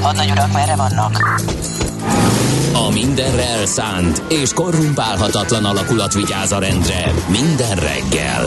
Hadnagyurak merre vannak? A mindenre elszánt és korrumpálhatatlan alakulat vigyáz a rendre minden reggel.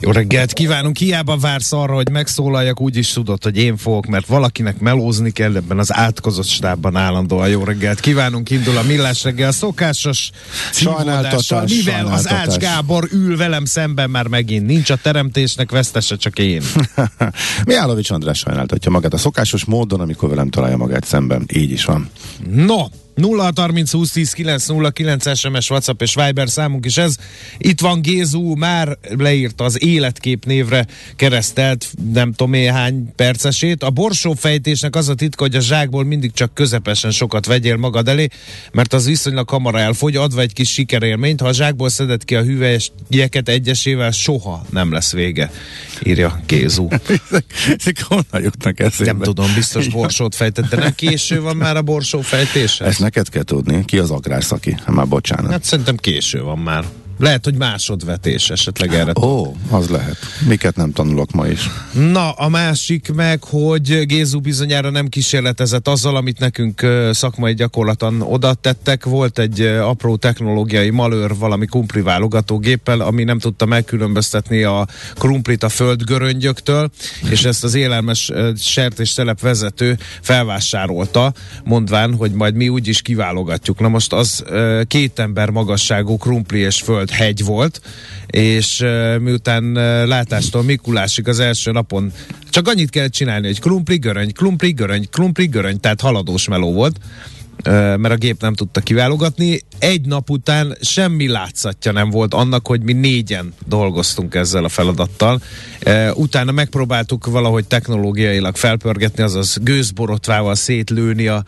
Jó reggelt kívánunk, hiába vársz arra, hogy megszólaljak, úgy is tudod, hogy én fogok, mert valakinek melózni kell ebben az átkozott stábban állandóan. Jó reggelt kívánunk, indul a millás reggel szokásos Sajnáltatás, mivel az. Ács Gábor ül velem szemben már megint. Nincs a teremtésnek vesztese, csak én. Mihálovics András sajnáltatja magát a szokásos módon, amikor velem találja magát szemben. Így is van. No, 0 30 20 10 9 0 9 SMS, WhatsApp és Viber számunk is ez. Itt van Gézu, már leírta az életkép névre keresztelt nem tudom én hány percesét. A borsó fejtésnek az a titka, hogy a zsákból mindig csak közepesen sokat vegyél magad elé, mert az viszonylag hamar elfogy, adva egy kis sikerélményt. Ha a zsákból szeded ki a hüvelyeseket egyesével, soha nem lesz vége, írja Gézu. Ezek honnan jutnak eszébe? Nem tudom, biztos borsót fejtett, de nem késő van már a borsó fejtése? Ezt neked kell tudni. Ki az agrárszaki? Már bocsánat. Hát szerintem késő van már. Lehet, hogy másodvetés esetleg erre. Ó, az lehet. Miket nem tanulok ma is. Na, a másik meg, hogy Gézu bizonyára nem kísérletezett azzal, amit nekünk szakmai gyakorlaton oda tettek. Volt egy apró technológiai malőr valami krumpli válogatógéppel, ami nem tudta megkülönböztetni a krumplit a földgöröngyöktől, és ezt az élelmes ö, sertéstelep vezető felvásárolta, mondván, hogy majd mi úgyis kiválogatjuk. Na most az két ember magasságú krumpli és föld hegy volt, és miután látástól Mikulásig az első napon csak annyit kellett csinálni, hogy krumpli, göröny, krumpli, göröny, krumpli, göröny, tehát haladós meló volt, mert a gép nem tudta kiválogatni. Egy nap után semmi látszatja nem volt annak, hogy mi négyen dolgoztunk ezzel a feladattal. Utána megpróbáltuk valahogy technológiailag felpörgetni, azaz gőzborotvával szétlőni a,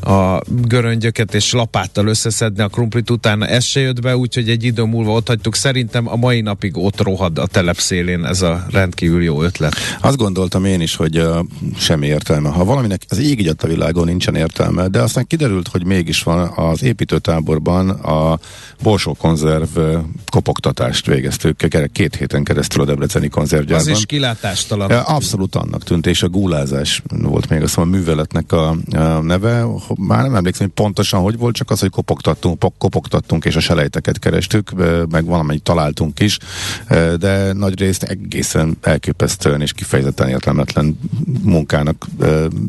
a göröngyöket és lapáttal összeszedni a krumplit, utána ez se jött be, úgyhogy egy idő múlva ott hagytuk. Szerintem a mai napig ott rohad a telepszélén ez a rendkívül jó ötlet. Azt gondoltam én is, hogy uh, semmi értelme. Ha valaminek az ég a világon nincsen értelme, de aztán kiderült, hogy mégis van az építőtáborban a borsókonzerv uh, kopogtatást végeztük két héten keresztül a Debreceni konzervgyárban. Az is kilátástalan. Abszolút annak tűnt, és a gulázás volt még azt a műveletnek a, a neve. Már nem emlékszem, hogy pontosan hogy volt, csak az, hogy kopogtattunk, kopogtattunk és a selejteket kerestük, meg valamennyit találtunk is, de nagy részt egészen elképesztően és kifejezetten értelmetlen munkának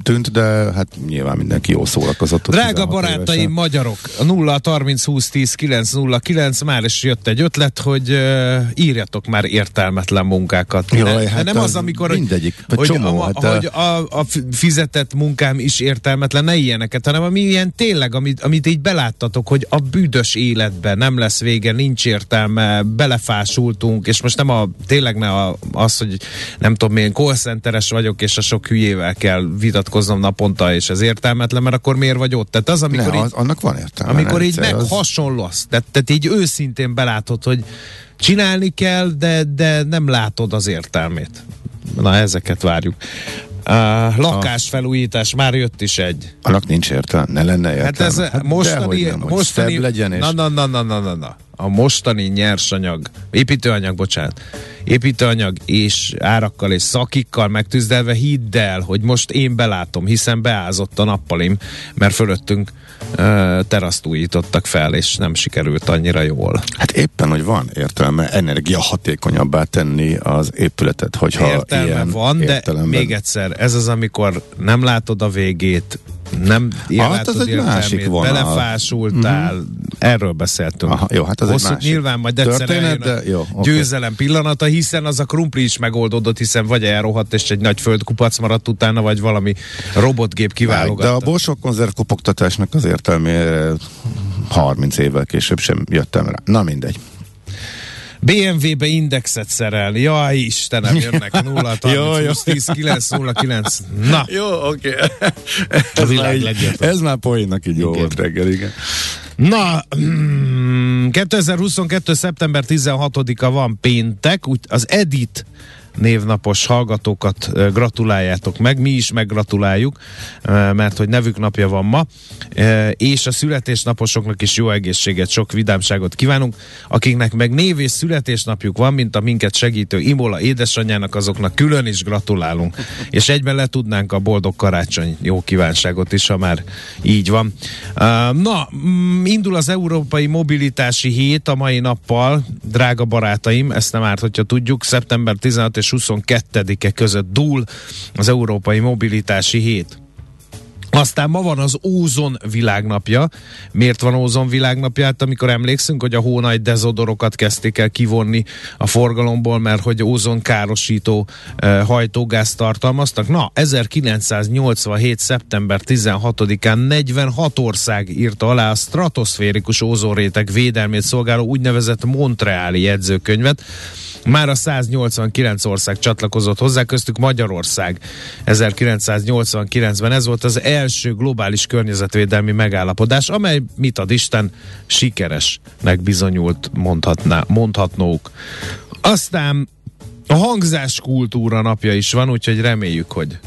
tűnt, de hát nyilván mindenki jól szórakozott. ott Drága 16 barátaim, évesen. magyarok, a 0 30 20 10 9 0 9 már is jött egy ötlet, hogy uh, írjatok már értelmetlen munkákat. Jaj, de hát nem az amikor mindegyik, hogy, csomó, a, hát hogy a, a fizetett munkám is értelmetlen, ne ilyeneket, hanem ami ilyen tényleg, amit, amit így beláttatok, hogy a büdös életben nem lesz vége, nincs értelme, belefásultunk, és most nem a, tényleg ne a, az, hogy nem tudom, milyen call centeres vagyok, és a sok hülyével kell vitatkoznom naponta, és ez értelmetlen, mert akkor miért vagy ott? Tehát az, amikor ne, így, annak van értelme. amikor így rendszer, meg az- tehát, tehát így őszintén belátod, hogy csinálni kell, de, de nem látod az értelmét. Na, ezeket várjuk. Uh, lakásfelújítás, már jött is egy. Annak nincs értelme, ne lenne értelme. Hát ez Hát mostani, nem, mostani, legyen, és na, na, na, na, na, na, na. A mostani nyersanyag, építőanyag, bocsánat, építőanyag és árakkal és szakikkal megtűzdelve hidd el, hogy most én belátom, hiszen beázott a nappalim, mert fölöttünk uh, teraszt újítottak fel, és nem sikerült annyira jól. Hát éppen, hogy van értelme energiahatékonyabbá tenni az épületet, hogyha Értelme ilyen van, de értelemben- még egyszer, ez az, amikor nem látod a végét, nem Hát, az egy másik vonal. belefásultál, mm-hmm. erről beszéltünk. Aha, jó, hát az egy Hosszú, másik Nyilván majd egyszer történet, de jó, oké. győzelem pillanata, hiszen az a krumpli is megoldódott, hiszen vagy elrohadt, és egy nagy földkupac maradt utána, vagy valami robotgép De a kiválogatta. borsok konzerv kopogtatásnak az értelmére 30 évvel később sem jöttem rá. Na mindegy. BMW-be indexet szerelni. Jaj, Istenem, jönnek 0 Jó, jó. 10 9 0 9. Na, Jó, oké. Okay. Ez, már így- ez már poénnak így jó volt reggel, igen. Na, mm, 2022. szeptember 16-a van péntek, úgy az Edit névnapos hallgatókat gratuláljátok meg, mi is meggratuláljuk, mert hogy nevük napja van ma, és a születésnaposoknak is jó egészséget, sok vidámságot kívánunk, akiknek meg név és születésnapjuk van, mint a minket segítő Imola édesanyjának, azoknak külön is gratulálunk, és egyben le tudnánk a boldog karácsony jó kívánságot is, ha már így van. Na, mm, indul az Európai Mobilitási Hét a mai nappal, drága barátaim, ezt nem árt, hogyha tudjuk, szeptember 16 és 22-e között dúl az Európai Mobilitási Hét. Aztán ma van az ózon világnapja. Miért van ózon világnapja? Hát amikor emlékszünk, hogy a hónaj dezodorokat kezdték el kivonni a forgalomból, mert hogy ózon károsító uh, hajtógáz tartalmaztak. Na, 1987. szeptember 16-án 46 ország írta alá a stratoszférikus ózonréteg védelmét szolgáló úgynevezett Montreali jegyzőkönyvet. Már a 189 ország csatlakozott hozzá, köztük Magyarország 1989-ben. Ez volt az első globális környezetvédelmi megállapodás, amely, mit ad Isten, sikeresnek bizonyult, mondhatná, mondhatnók. Aztán a hangzás kultúra napja is van, úgyhogy reméljük, hogy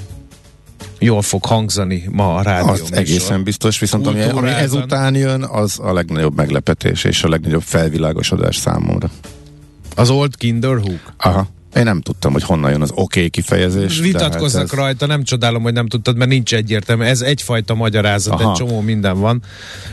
jól fog hangzani ma a rádió Az egészen biztos, viszont ami, ami ezután jön, az a legnagyobb meglepetés és a legnagyobb felvilágosodás számomra. Az Old Kinderhook. Aha. Én nem tudtam, hogy honnan jön az oké okay kifejezés. Vitatkoznak hát ez- rajta, nem csodálom, hogy nem tudtad, mert nincs egyértelmű. Ez egyfajta magyarázat, Aha. egy csomó minden van.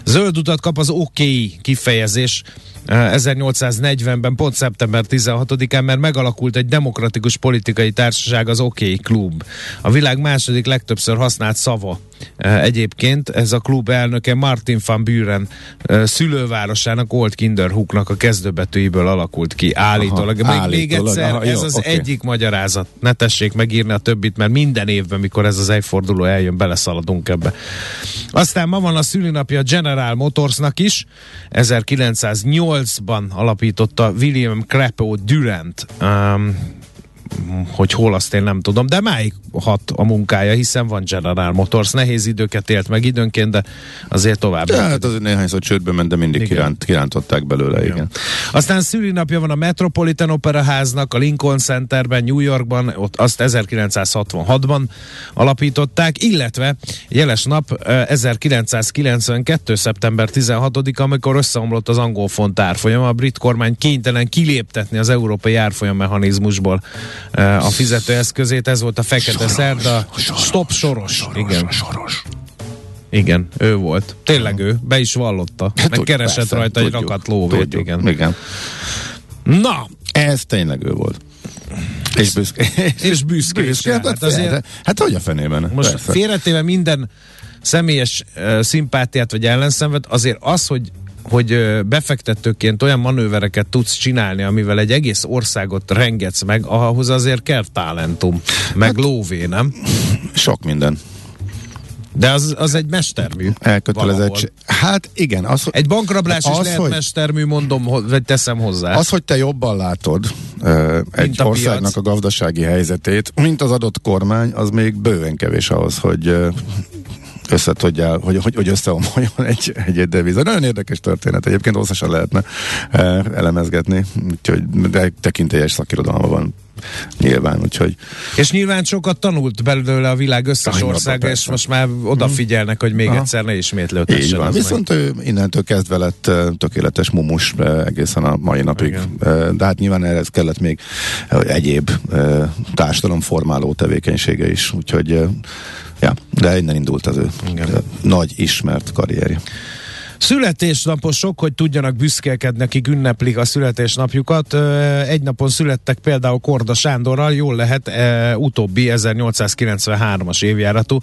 Zöld utat kap az oké okay kifejezés. Eh, 1840-ben, pont szeptember 16-án, mert megalakult egy demokratikus politikai társaság, az OK Klub. A világ második legtöbbször használt szava. Eh, Egyébként ez a klub elnöke Martin van Buren eh, szülővárosának, Old Kinderhooknak a kezdőbetűiből alakult ki, állítólag. Aha, még, még állítólag, egyszer, aha, ez jó, az oké. egyik magyarázat. Ne tessék megírni a többit, mert minden évben, mikor ez az egyforduló eljön, beleszaladunk ebbe. Aztán ma van a szülinapja General Motorsnak is. 1908-ban alapította William Crapo Durant. Um, hogy hol azt én nem tudom, de máig hat a munkája, hiszen van General Motors, nehéz időket élt meg időnként, de azért tovább. De hát azért néhányszor csődbe ment, de mindig Igen. kiránt, kirántották belőle, igen. Aztán szülinapja van a Metropolitan Opera háznak, a Lincoln Centerben, New Yorkban, ott azt 1966-ban alapították, illetve jeles nap eh, 1992. szeptember 16 amikor összeomlott az angol font árfolyam, a brit kormány kénytelen kiléptetni az európai árfolyam mechanizmusból a fizetőeszközét, ez volt a fekete szerda, stop soros. Igen. Soros. Igen, ő volt. Tényleg ő, be is vallotta. Meg tudjuk, keresett persze, rajta egy tudjuk, rakat lóvét, tudjuk, igen. igen. Na, Ez tényleg ő volt. És büszke. és büszke büszke. Hát, Hát azért hát, hát hogy a fenében? most Persze. félretéve minden személyes uh, szimpátiát vagy ellenszenvet, azért az, hogy hogy befektetőként olyan manővereket tudsz csinálni, amivel egy egész országot rengetsz meg, ahhoz azért kell talentum, meg hát, lóvé, nem? Sok minden. De az, az egy mestermű. Elkötelezett. Hát igen. Az, Egy bankrablás az, is lehet hogy- mestermű, mondom, vagy teszem hozzá. Az, hogy te jobban látod uh, egy a országnak piac. a gazdasági helyzetét, mint az adott kormány, az még bőven kevés ahhoz, hogy uh, összetudjál, hogy, hogy, hogy összeomoljon egy, egy, egy deviza. Nagyon érdekes történet. Egyébként hosszasan lehetne uh, elemezgetni, úgyhogy de tekintélyes szakirodalma van nyilván, úgyhogy És nyilván sokat tanult belőle a világ összes országa, és most már odafigyelnek, hogy még Aha. egyszer ne így ismétlődhessen. van. ez meg. Viszont ő innentől kezdve lett tökéletes mumus egészen a mai napig. Igen. De hát nyilván ehhez kellett még egyéb társadalomformáló tevékenysége is, úgyhogy ja, de innen indult az ő Igen. nagy ismert karrierje. Születésnaposok, hogy tudjanak büszkélkedni, akik ünneplik a születésnapjukat. Egy napon születtek például Korda Sándorral, jól lehet, e, utóbbi 1893-as évjáratú.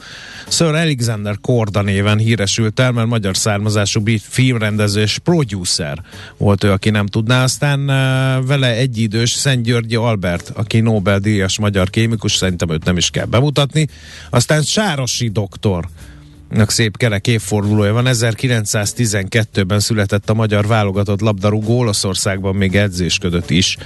Sir Alexander Korda néven híresült el, mert magyar származású filmrendező és producer volt ő, aki nem tudná. Aztán e, vele egyidős Szent Györgyi Albert, aki Nobel-díjas magyar kémikus, szerintem őt nem is kell bemutatni. Aztán Sárosi doktor, szép kerek évfordulója van. 1912-ben született a magyar válogatott labdarúgó, Olaszországban még edzésködött is.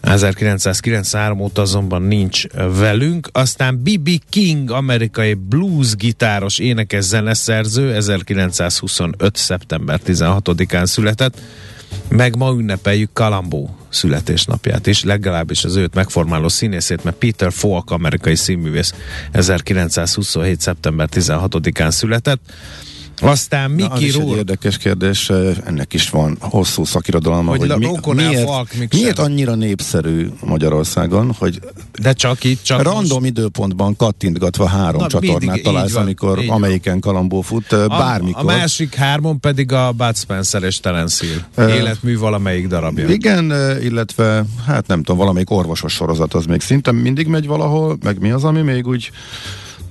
1993 óta azonban nincs velünk. Aztán B.B. King, amerikai blues gitáros énekes zeneszerző, 1925. szeptember 16-án született meg ma ünnepeljük Kalambó születésnapját is, legalábbis az őt megformáló színészét, mert Peter Falk, amerikai színművész 1927. szeptember 16-án született. Aztán Miki Na, az érdekes kérdés, ennek is van hosszú szakirodalma, Hogy hogy, mi, miért, miért annyira népszerű Magyarországon, hogy De csak itt, csak random most. időpontban kattintgatva három Na, csatornát találsz, van, amikor amelyiken kalambó fut, A, bármikor. a másik hármon pedig a Bud Spencer és Terence Hill. Ö, Életmű valamelyik darabja. Igen, eh, illetve hát nem tudom, valamelyik orvosos sorozat az még szinte mindig megy valahol, meg mi az, ami még úgy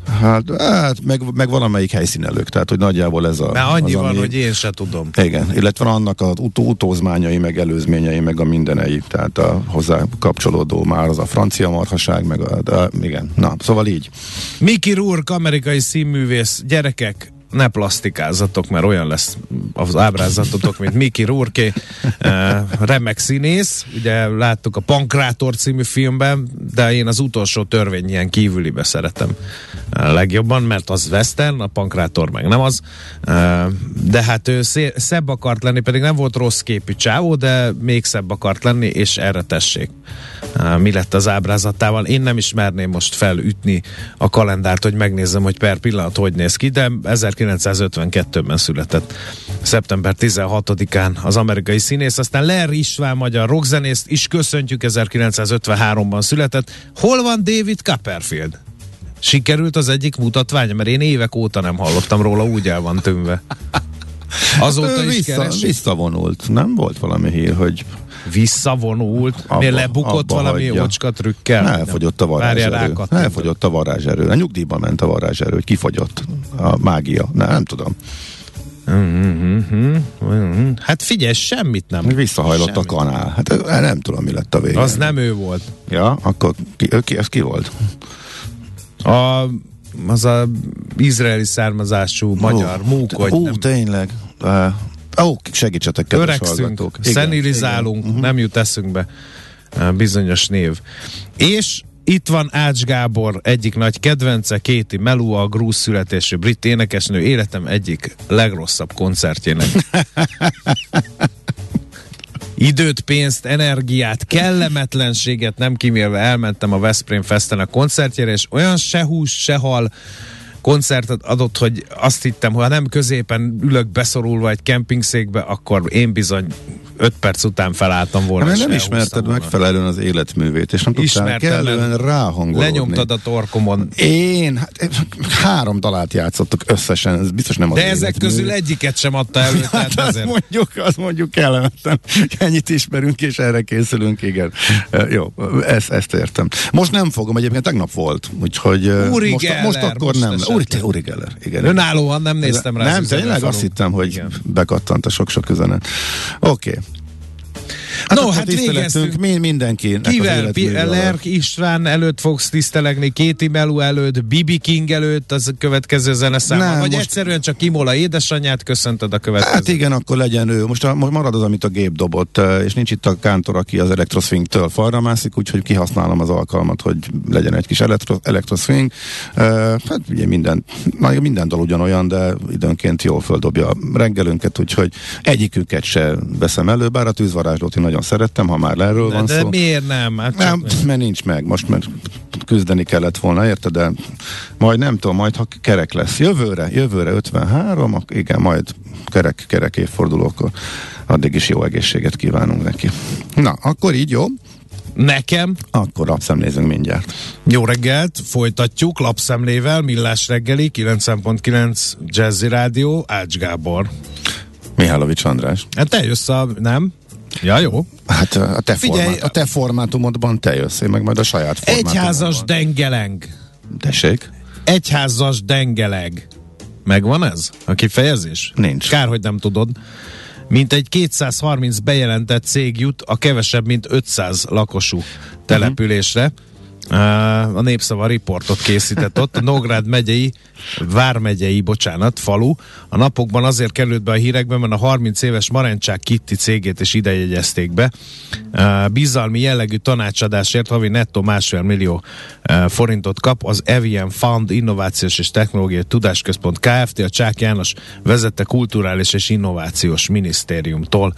Hát, hát meg, meg valamelyik helyszínelők, tehát hogy nagyjából ez a... Mert annyi az, van, ami- hogy én se tudom. Igen, illetve annak az utó, utózmányai, meg előzményei, meg a mindenei, tehát a hozzá kapcsolódó már az a francia marhaság, meg a, de, igen, na, szóval így. Mickey Rourke, amerikai színművész, gyerekek, ne plastikázzatok, mert olyan lesz az ábrázatotok, mint Mickey Rourke, uh, remek színész. Ugye láttuk a Pankrátor című filmben, de én az utolsó törvényen kívülibe szeretem uh, legjobban, mert az western, a Pankrátor meg nem az. Uh, de hát ő szebb akart lenni, pedig nem volt rossz képű csávó, de még szebb akart lenni, és erre tessék. Mi lett az ábrázatával? Én nem is merném most felütni a kalendárt, hogy megnézzem, hogy per pillanat hogy néz ki, de 1952-ben született szeptember 16-án az amerikai színész, aztán Larry István magyar rockzenészt is köszöntjük, 1953-ban született. Hol van David Copperfield? Sikerült az egyik mutatvány, mert én évek óta nem hallottam róla, úgy el van tűnve. Azóta Ő is vissza, keresik. visszavonult, nem volt valami hír, hogy Visszavonult? Abba- Miért lebukott abba valami hagyja. ocska trükkel? elfogyott a varázserő. Elfogyott a varázserő. A nyugdíjba ment a varázserő, hogy kifogyott a mágia. Ne, nem tudom. Hát figyelj, semmit nem. Visszahajlott a Semmit. kanál. Hát eh, nem tudom, mi lett a vége. Az nem ő volt. Ja, akkor ki, ki, ez ki volt? A, az a izraeli származású magyar Ó, múk, vagy Ó, nem. tényleg. Ó, segítsetek, kedves Öregszünk, hallgatók. Igen, Mhm. szenilizálunk, nem jut eszünkbe uh, bizonyos név. És itt van Ács Gábor egyik nagy kedvence, Kéti Melua, a grúz születésű brit énekesnő, életem egyik legrosszabb koncertjének. Időt, pénzt, energiát, kellemetlenséget nem kimélve elmentem a Veszprém Festen a koncertjére, és olyan se hús, se hal koncertet adott, hogy azt hittem, ha nem középen ülök beszorulva egy kempingszékbe, akkor én bizony öt perc után felálltam volna. Mert és nem ismerted megfelelően az életművét, és nem tudtál kellően ráhangolódni. Lenyomtad a torkomon. Én, hát három talált játszottuk összesen, ez biztos nem az De ezek életmű. közül egyiket sem adta elő, Hát azt ezért. mondjuk, azt mondjuk kellemetlen. Ennyit ismerünk, és erre készülünk, igen. E, jó, ezt, ezt értem. Most nem fogom, egyébként tegnap volt, úgyhogy Uri most, Geller, most akkor most nem. Uri, te, Uri Geller, igen. Önállóan nem néztem rá. az Nem, tényleg azt hittem, hogy Igen. bekattant a sok-sok üzenet. Oké. Okay. Hát No, hát végeztünk. mi, mindenki. Kivel? Lerk István előtt fogsz tisztelegni, Kéti Melu előtt, Bibi King előtt, az a következő zeneszámmal, Nem, vagy most- egyszerűen csak Imola édesanyját köszöntöd a következő. Hát igen, akkor legyen ő. Most, a, most marad az, amit a gép dobott, és nincs itt a kántor, aki az elektroswing-től falra mászik, úgyhogy kihasználom az alkalmat, hogy legyen egy kis elektro, elektroswing. Uh, hát ugye minden, minden dal ugyanolyan, de időnként jól földobja a reggelünket, úgyhogy egyiküket se veszem elő, bár a tűzvarázslót én nagyon szerettem, ha már erről de, van de szó. miért nem? Hát Nem, mert nincs meg, most mert küzdeni kellett volna, érted, de majd nem tudom, majd ha kerek lesz. Jövőre, jövőre 53, ak- igen, majd kerek, kerek évfordulókor. Addig is jó egészséget kívánunk neki. Na, akkor így jó, Nekem akkor lapszemlézünk mindjárt. jó reggelt, folytatjuk lapszemlével, Millás reggeli, 9.9 Jazzy Rádió, Ács Gábor. Mihálovics András. Hát te jössz a, nem? Ja, jó. Hát a te, Figyelj, formát, a te formátumodban te jössz, én meg majd a saját formátumomban. Egyházas dengeleng. Tessék? Egyházas dengeleg. Megvan ez? A kifejezés? Nincs. Kár, hogy nem tudod. Mint egy 230 bejelentett cég jut a kevesebb, mint 500 lakosú településre. A Népszava riportot készített ott, a Nógrád megyei, Vármegyei, bocsánat, falu. A napokban azért került be a hírekbe, mert a 30 éves Marencsák Kitti cégét is ide jegyezték be. Bizalmi jellegű tanácsadásért havi nettó másfél millió forintot kap az Evian Fund Innovációs és Technológiai Tudásközpont Kft. a Csák János vezette Kulturális és Innovációs Minisztériumtól.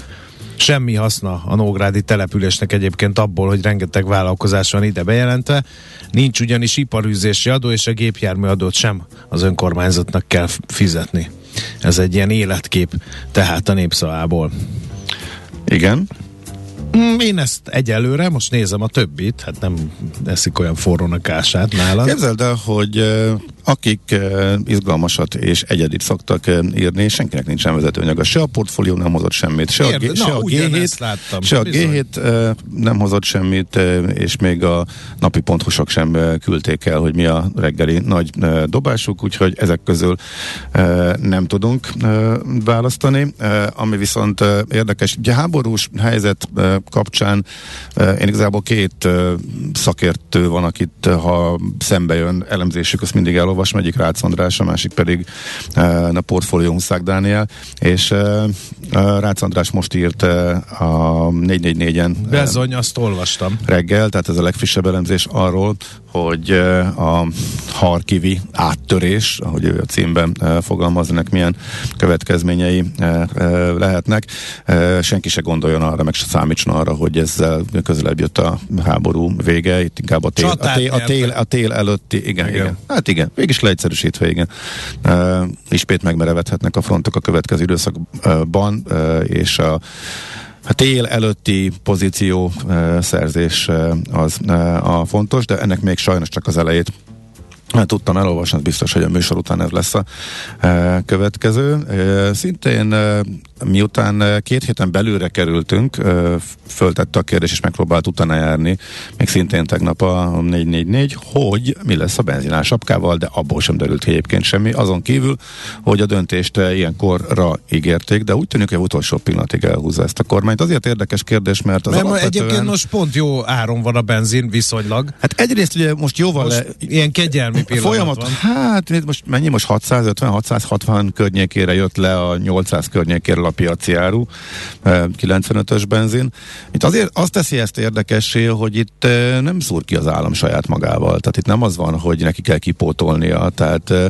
Semmi haszna a Nógrádi településnek egyébként abból, hogy rengeteg vállalkozás van ide bejelentve. Nincs ugyanis iparűzési adó, és a gépjármű adót sem az önkormányzatnak kell fizetni. Ez egy ilyen életkép tehát a népszavából. Igen. Mm, én ezt egyelőre, most nézem a többit, hát nem eszik olyan forrónak ását nálad. Képzeld el, hogy akik izgalmasat és egyedit szoktak írni, senkinek nincsen vezetőanyaga. Se a portfólió nem hozott semmit, se Érde, a, G- se na, a G7, láttam, se a bizony. G7 uh, nem hozott semmit, és még a napi ponthusok sem küldték el, hogy mi a reggeli nagy dobásuk, úgyhogy ezek közül nem tudunk választani. Ami viszont érdekes, ugye háborús helyzet kapcsán én igazából két szakértő van, akit ha szembe jön elemzésük, azt mindig elolvasom, egyik Rácz András, a másik pedig uh, a portfólió Huszák Dániel, és uh, uh, Rácz András most írt a 444-en uh, Bezony, azt olvastam. reggel, tehát ez a legfrissebb elemzés arról, hogy a harkivi áttörés, ahogy ő a címben uh, fogalmaznak, milyen következményei lehetnek. Senki se gondoljon arra, meg se számítson arra, hogy ezzel közelebb jött a háború vége, itt inkább a tél, a tél, a tél, a tél előtti, igen, Igen. igen. Hát igen, végig is leegyszerűsítve, igen. Ismét megmerevedhetnek a frontok a következő időszakban, és a a tél előtti pozíció uh, szerzés uh, az uh, a fontos, de ennek még sajnos csak az elejét tudtam elolvasni, az biztos, hogy a műsor után ez lesz a e, következő. E, szintén e, miután e, két héten belőle kerültünk, föltette a kérdés és megpróbált utána járni, még szintén tegnap a 444, hogy mi lesz a benzinás sapkával, de abból sem derült ki egyébként semmi, azon kívül, hogy a döntést ilyenkorra ígérték, de úgy tűnik, hogy utolsó pillanatig elhúzza ezt a kormányt. Azért érdekes kérdés, mert az Mert alapvetően... egyébként most pont jó áron van a benzin viszonylag. Hát egyrészt ugye most jóval Most le, ilyen kegyelmi pillanat Folyamat, van. hát itt most mennyi most 650-660 környékére jött le a 800 környékére a piaci áru, eh, 95-ös benzin. Itt azért azt teszi ezt érdekessé, hogy itt eh, nem szúr ki az állam saját magával. Tehát itt nem az van, hogy neki kell kipótolnia. Tehát, eh,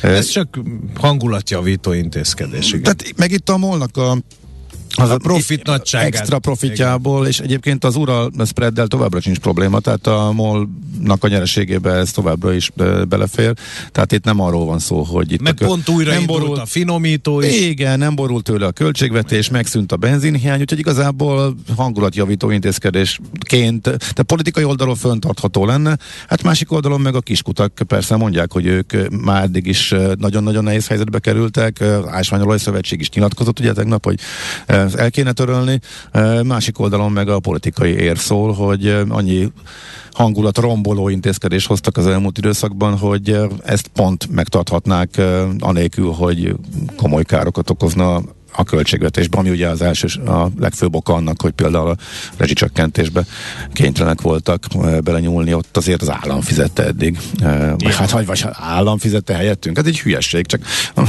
Ez csak hangulatjavító intézkedés. Igen. tehát meg itt a molnak a Az a profit nagyságát. Extra profitjából, és egyébként az Ural spreaddel továbbra sincs probléma, tehát a MOL-nak a nyereségébe ez továbbra is be- belefér. Tehát itt nem arról van szó, hogy itt Meg a kö- pont újra nem borult, a finomító is. igen, nem borult tőle a költségvetés, megszűnt a benzinhiány, úgyhogy igazából hangulatjavító intézkedésként, de politikai oldalon föntartható lenne, hát másik oldalon meg a kiskutak persze mondják, hogy ők már eddig is nagyon-nagyon nehéz helyzetbe kerültek, Ásványolaj Szövetség is nyilatkozott ugye tegnap, hogy ezt el kéne törölni, másik oldalon meg a politikai ér szól, hogy annyi hangulat romboló intézkedés hoztak az elmúlt időszakban, hogy ezt pont megtarthatnák anélkül, hogy komoly károkat okozna a költségvetésben, ami ugye az első, a legfőbb oka annak, hogy például a rezsicsökkentésbe kénytelenek voltak ö, belenyúlni, ott azért az állam fizette eddig. Ö, Vagy hát, vagy, vagy állam fizette helyettünk. Ez egy hülyesség, csak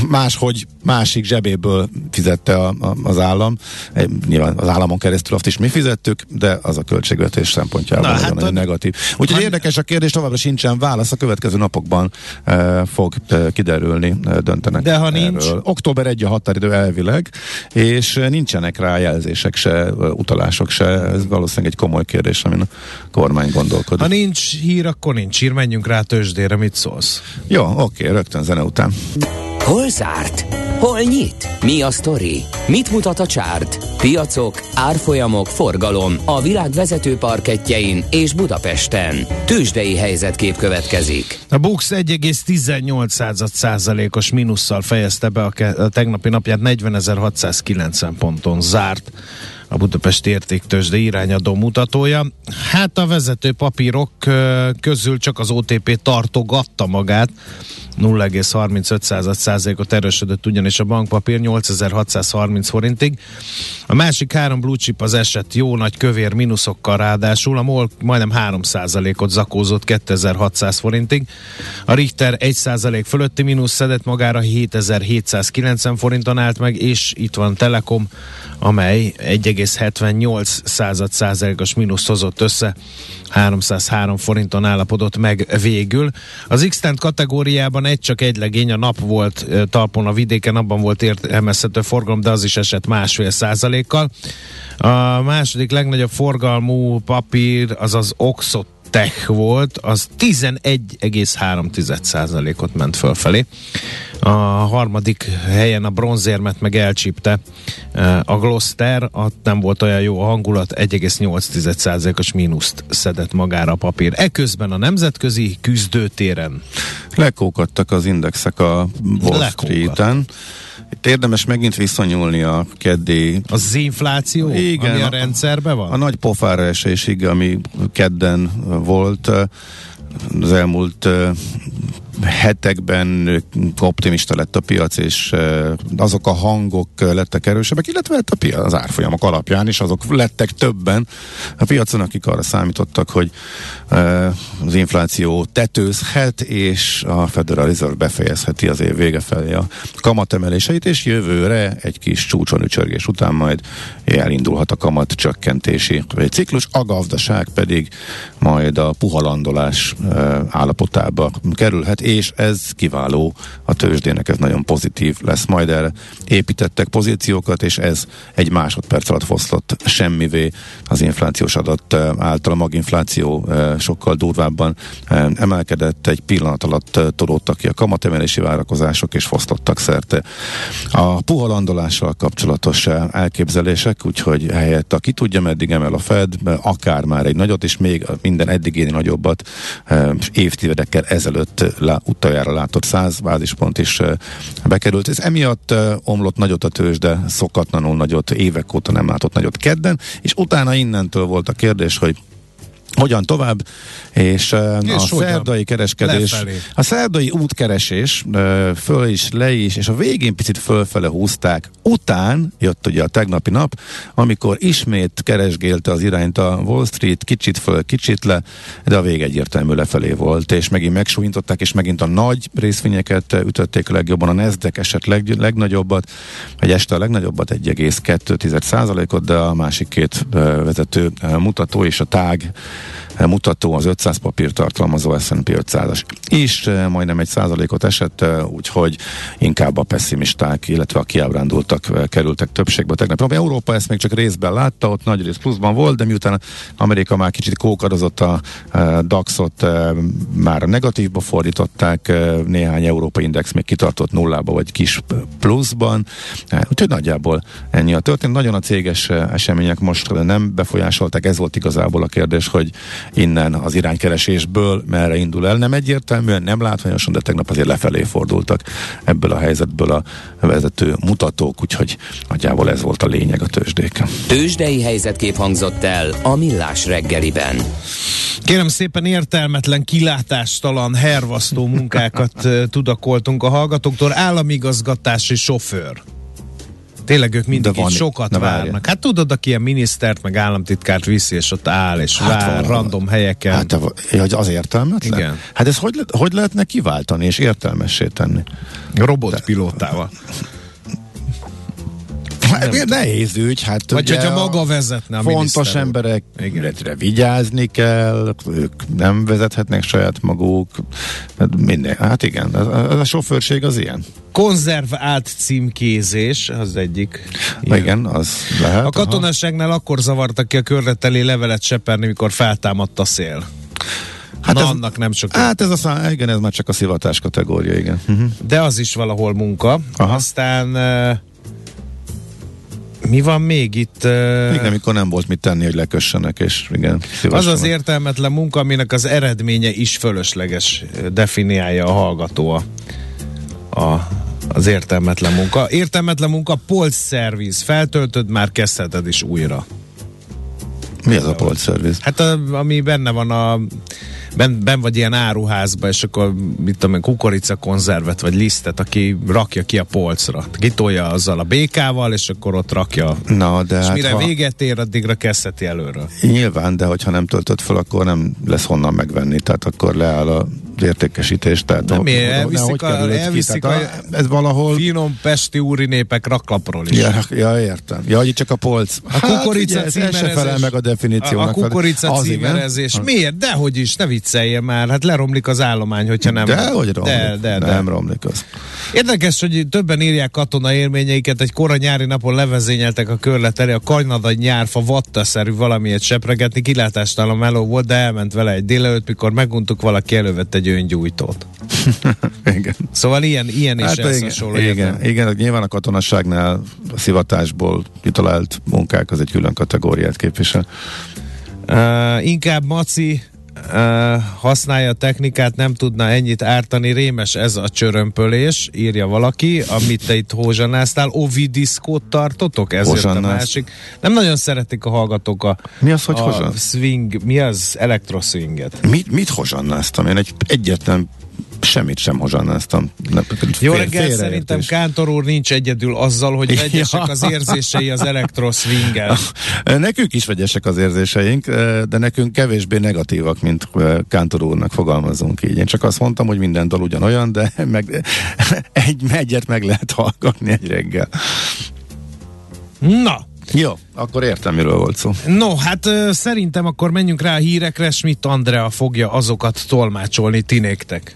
máshogy másik zsebéből fizette a, a, az állam. Eh, Nyilván az államon keresztül azt is mi fizettük, de az a költségvetés szempontjából Na, nagyon, hát nagyon a- negatív. Úgyhogy Ha- érdekes a kérdés, továbbra sincsen válasz, a következő napokban e, fog e, kiderülni, e, döntenek. De ha nincs? erről. Október 1 a határidő elvileg, és e, nincsenek rá jelzések se, e, utalások se, ez valószínűleg egy komoly kérdés, amin a kormány gondolkodik. Ha nincs hír, akkor nincs hír, menjünk rá a tőzsdére, mit szólsz? Jó, oké, rögtön zene után. Hol zárt? Hol nyit? Mi a sztori? Mit mutat a csárt? Piacok, árfolyamok, forgalom a világ vezető parketjein és Budapesten. Tőzsdei helyzetkép következik. A Bux 1,18 százalékos mínusszal fejezte be a, ke- a tegnapi napját 40.690 ponton zárt. A Budapesti Értéktősde irányadó mutatója. Hát a vezető papírok közül csak az OTP tartogatta magát, 0,35 százalékot erősödött ugyanis a bankpapír 8630 forintig. A másik három blue chip az eset jó nagy kövér mínuszokkal ráadásul, a MOL majdnem 3 százalékot zakózott 2600 forintig. A Richter 1 százalék fölötti mínusz szedett magára 7790 forinton állt meg, és itt van Telekom, amely 1,78 század százalékos mínusz hozott össze, 303 forinton állapodott meg végül. Az x kategóriában egy csak egy legény, a nap volt talpon a vidéken, abban volt értelmezhető forgalom, de az is esett másfél százalékkal. A második legnagyobb forgalmú papír az az Oxot Tech volt, az 11,3%-ot ment fölfelé. A harmadik helyen a bronzérmet meg elcsípte a Gloster, ott nem volt olyan jó a hangulat, 1,8%-os mínuszt szedett magára a papír. Eközben a nemzetközi küzdőtéren lekókadtak az indexek a Wall Street-en. Itt érdemes megint visszanyúlni a keddi... Az infláció, Igen, ami a rendszerben van? A, a nagy pofára esésig, ami kedden volt az elmúlt hetekben optimista lett a piac, és azok a hangok lettek erősebbek, illetve lett a piac az árfolyamok alapján is, azok lettek többen. A piacon, akik arra számítottak, hogy az infláció tetőzhet, és a Federal Reserve befejezheti az év vége felé a kamatemeléseit, és jövőre egy kis csúcson ücsörgés után majd elindulhat a kamat csökkentési ciklus, a gazdaság pedig majd a puhalandolás állapotába kerülhet, és ez kiváló a tőzsdének, ez nagyon pozitív lesz. Majd erre építettek pozíciókat, és ez egy másodperc alatt foszlott semmivé az inflációs adat által. A maginfláció sokkal durvábban emelkedett, egy pillanat alatt tolódtak ki a kamatemelési várakozások, és fosztottak szerte. A puha landolással kapcsolatos elképzelések, úgyhogy helyett, aki tudja, meddig emel a Fed, akár már egy nagyot, és még minden eddigéni nagyobbat évtizedekkel ezelőtt utoljára látott 100 bázispont is bekerült. Ez emiatt omlott nagyot a tőzs, de szokatlanul nagyot, évek óta nem látott nagyot kedden, és utána innentől volt a kérdés, hogy hogyan tovább, és, és a szerdai kereskedés, lefelé. a szerdai útkeresés föl is, le is, és a végén picit fölfele húzták. Után jött ugye a tegnapi nap, amikor ismét keresgélte az irányt a Wall Street, kicsit föl, kicsit le, de a vég egyértelmű lefelé volt, és megint megsúlyintották, és megint a nagy részvényeket ütötték a legjobban, a Nasdaq eset leg, legnagyobbat, egy este a legnagyobbat 1,2%-ot, de a másik két vezető mutató és a tág mutató az 500 papír tartalmazó S&P 500-as is majdnem egy százalékot esett, úgyhogy inkább a pessimisták, illetve a kiábrándultak kerültek többségbe tegnap. Európa ezt még csak részben látta, ott nagy rész pluszban volt, de miután Amerika már kicsit kókadozott a DAX-ot, már negatívba fordították, néhány Európa Index még kitartott nullába, vagy kis pluszban, úgyhogy nagyjából ennyi a történt. Nagyon a céges események most nem befolyásolták, ez volt igazából a kérdés, hogy innen az iránykeresésből merre indul el. Nem egyértelműen, nem látványosan, de tegnap azért lefelé fordultak ebből a helyzetből a vezető mutatók, úgyhogy nagyjából ez volt a lényeg a tőzsdéken. Tőzsdei helyzetkép hangzott el a Millás reggeliben. Kérem szépen értelmetlen, kilátástalan, hervasztó munkákat tudakoltunk a hallgatóktól. Államigazgatási sofőr. Tényleg ők mindig van, sokat várnak. Hát tudod, aki ilyen minisztert, meg államtitkárt viszi, és ott áll, és hát vár van, random helyeken. Hát hogy az értelmetlen? Igen. Hát ez hogy, hogy lehetne kiváltani és értelmessé tenni? Robotpilótával. Hát, nehéz ügy, hát Vagy hogyha maga vezetne a Fontos emberek, illetve vigyázni kell, ők nem vezethetnek saját maguk, hát minden, hát igen, ez a sofőrség az ilyen. Konzervált címkézés, az egyik. Igen, igen az lehet. A katonaságnál akkor zavartak ki a körleteli levelet seperni, mikor feltámadt a szél. Hát Na, ez, annak nem sok. Hát ez a szám, igen, ez már csak a szivatás kategória, igen. Uh-huh. De az is valahol munka. Aha. Aztán mi van még itt? Uh... Igen, amikor nem volt mit tenni, hogy lekössenek, és igen. Az az értelmetlen munka, aminek az eredménye is fölösleges definiálja a hallgató a, a az értelmetlen munka. Értelmetlen munka, polc szerviz. Feltöltöd, már kezdheted is újra. Mi az a polcszerviz? Hát a, ami benne van a ben, ben vagy ilyen áruházba, és akkor mit tudom én, kukorica konzervet vagy lisztet, aki rakja ki a polcra. Kitolja azzal a békával, és akkor ott rakja. Na, de és hát mire ha... véget ér, addigra kezdheti előről. Nyilván, de hogyha nem töltött fel, akkor nem lesz honnan megvenni, tehát akkor leáll a értékesítés. Tehát Nem, a, miért? Elviszik, a, elviszik a, a, ez valahol... finom pesti úri népek raklapról is. Ja, ja értem. Ja, hogy csak a polc. A kukorica hát, ugye, ez se felel címerezés. meg a definíciónak. A, a kukorica Az igen. címerezés. Miért? Dehogy is, ne vicceljél már. Hát leromlik az állomány, hogyha nem. De hogy romlik? De, de, de. Nem romlik az. Érdekes, hogy többen írják katona élményeiket, egy kora nyári napon levezényeltek a körlet elé, a kanadai nyárfa vattaszerű valamiért sepregetni, kilátástalan meló volt, de elment vele egy délelőtt, mikor meguntuk, valaki elővett egy öngyújtót. igen. Szóval ilyen, ilyen is Hát igen, hasonló. igen, értelem. igen, nyilván a katonasságnál a szivatásból kitalált munkák az egy külön kategóriát képvisel. Uh, inkább Maci használja a technikát, nem tudna ennyit ártani, rémes ez a csörömpölés, írja valaki, amit te itt hózsanáztál. Ovidiszkót tartotok? Ez a másik. Nem nagyon szeretik a hallgatók a, Mi az, hogy a hozsan? swing, mi az elektroswinget? Mit, mit hozsannáztam? Én egy egyetlen semmit sem hozsannáztam. Jó reggel, szerintem Kántor úr nincs egyedül azzal, hogy vegyesek Ja. az érzései az elektroswinggel. Nekünk is vegyesek az érzéseink, de nekünk kevésbé negatívak, mint Kántor úrnak fogalmazunk így. Én csak azt mondtam, hogy minden dal ugyanolyan, de meg, egy, egyet meg lehet hallgatni egy reggel. Na, Jó, akkor értem, miről volt szó. No, hát ö, szerintem akkor menjünk rá a hírekre, Schmidt Andrea fogja azokat tolmácsolni tinéktek.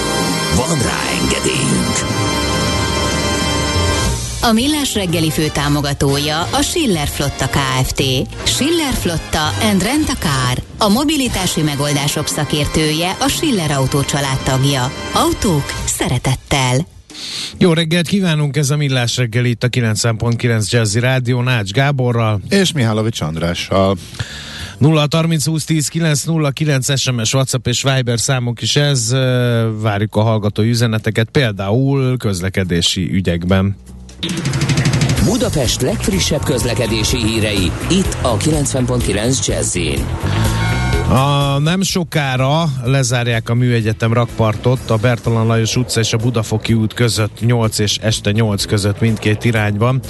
Van rá engedélyünk! A Millás reggeli fő támogatója a Schiller Flotta KFT. Schiller Flotta and Rent a Car. A mobilitási megoldások szakértője a Schiller Autó tagja. Autók szeretettel. Jó reggelt kívánunk, ez a Millás reggel itt a 9.9 Jazzy Rádió Nács Gáborral. És Mihálovics Andrással. 0 30 20 10 9 0 9 SMS, WhatsApp és Viber számok is ez. Várjuk a hallgató üzeneteket, például közlekedési ügyekben. Budapest legfrissebb közlekedési hírei, itt a 90.9 jazz A nem sokára lezárják a Műegyetem rakpartot a Bertalan Lajos utca és a Budafoki út között 8 és este 8 között mindkét irányban,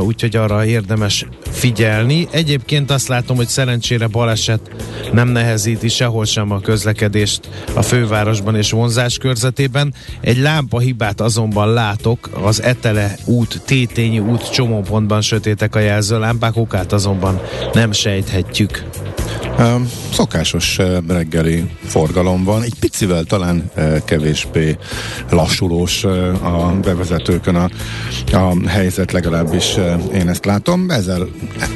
úgyhogy arra érdemes figyelni. Egyébként azt látom, hogy szerencsére baleset nem nehezíti sehol sem a közlekedést a fővárosban és vonzás körzetében. Egy lámpahibát azonban látok, az Etele út, Tétényi út csomópontban sötétek a jelzőlámpák, okát azonban nem sejthetjük. Szokásos reggeli forgalom van, egy picivel talán kevésbé lassulós a bevezetőkön a, a helyzet, legalábbis én ezt látom. Ezzel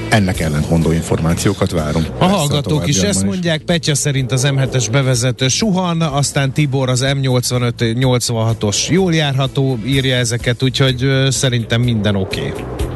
ennek ellentmondó információkat várom. A hallgatók is ezt mondják, Petya szerint az M7-es bevezető suhan, aztán Tibor az M85-86-os jól járható, írja ezeket, úgyhogy szerintem minden oké. Okay.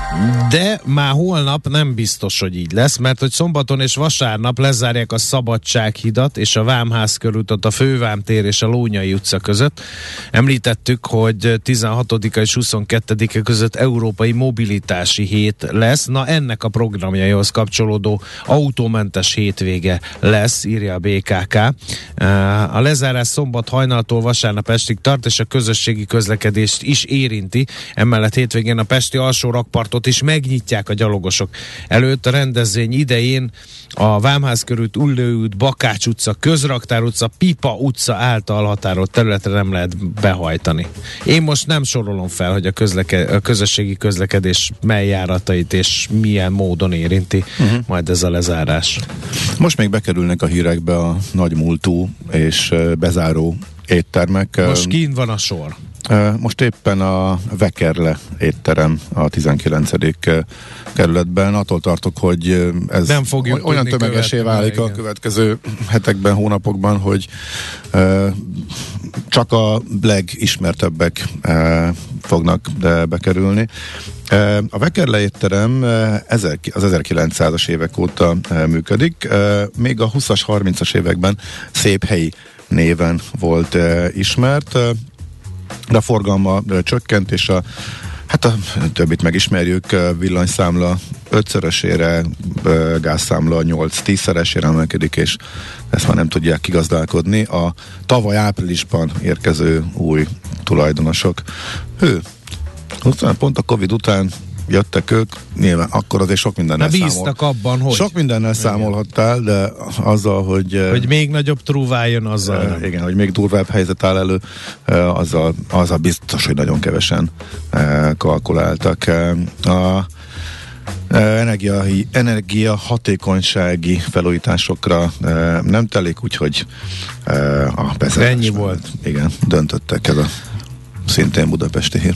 De már holnap nem biztos, hogy így lesz, mert hogy szombaton és vasárnap lezárják a Szabadsághidat és a Vámház körútot a Fővám tér és a Lónyai utca között. Említettük, hogy 16 és 22 között Európai Mobilitási Hét lesz. Na ennek a programjaihoz kapcsolódó autómentes hétvége lesz, írja a BKK. A lezárás szombat hajnaltól vasárnap estig tart, és a közösségi közlekedést is érinti. Emellett hétvégén a Pesti alsó rakpartot utat is megnyitják a gyalogosok előtt. A rendezvény idején a Vámház körült, Ullő út, Bakács utca, Közraktár utca, Pipa utca által határolt területre nem lehet behajtani. Én most nem sorolom fel, hogy a, közleke, a közösségi közlekedés mely járatait és milyen módon érinti uh-huh. majd ez a lezárás. Most még bekerülnek a hírekbe a nagy múltú és bezáró éttermek. Most kín van a sor. Most éppen a Vekerle étterem a 19. kerületben. Attól tartok, hogy ez Nem fogjuk olyan tömegesé válik a következő hetekben, hónapokban, hogy csak a legismertebbek fognak bekerülni. A Vekerle étterem az 1900-as évek óta működik, még a 20-as, 30-as években szép helyi néven volt ismert de a forgalma csökkent, és a Hát a többit megismerjük, villanyszámla ötszörösére, gázszámla 8-10-szeresére emelkedik, és ezt már nem tudják kigazdálkodni. A tavaly áprilisban érkező új tulajdonosok. Hő, pont a Covid után jöttek ők, nyilván akkor azért sok mindennel Na bíztak számol. abban, hogy... Sok mindennel igen. számolhattál, de azzal, hogy... Hogy még nagyobb trúvá jön azzal. Uh, igen, hogy még durvább helyzet áll elő, uh, azzal, azzal biztos, hogy nagyon kevesen uh, kalkuláltak. Uh, a energia, energia hatékonysági felújításokra nem telik, úgyhogy a bezárás. Ennyi volt. Igen, döntöttek ez a szintén budapesti hír.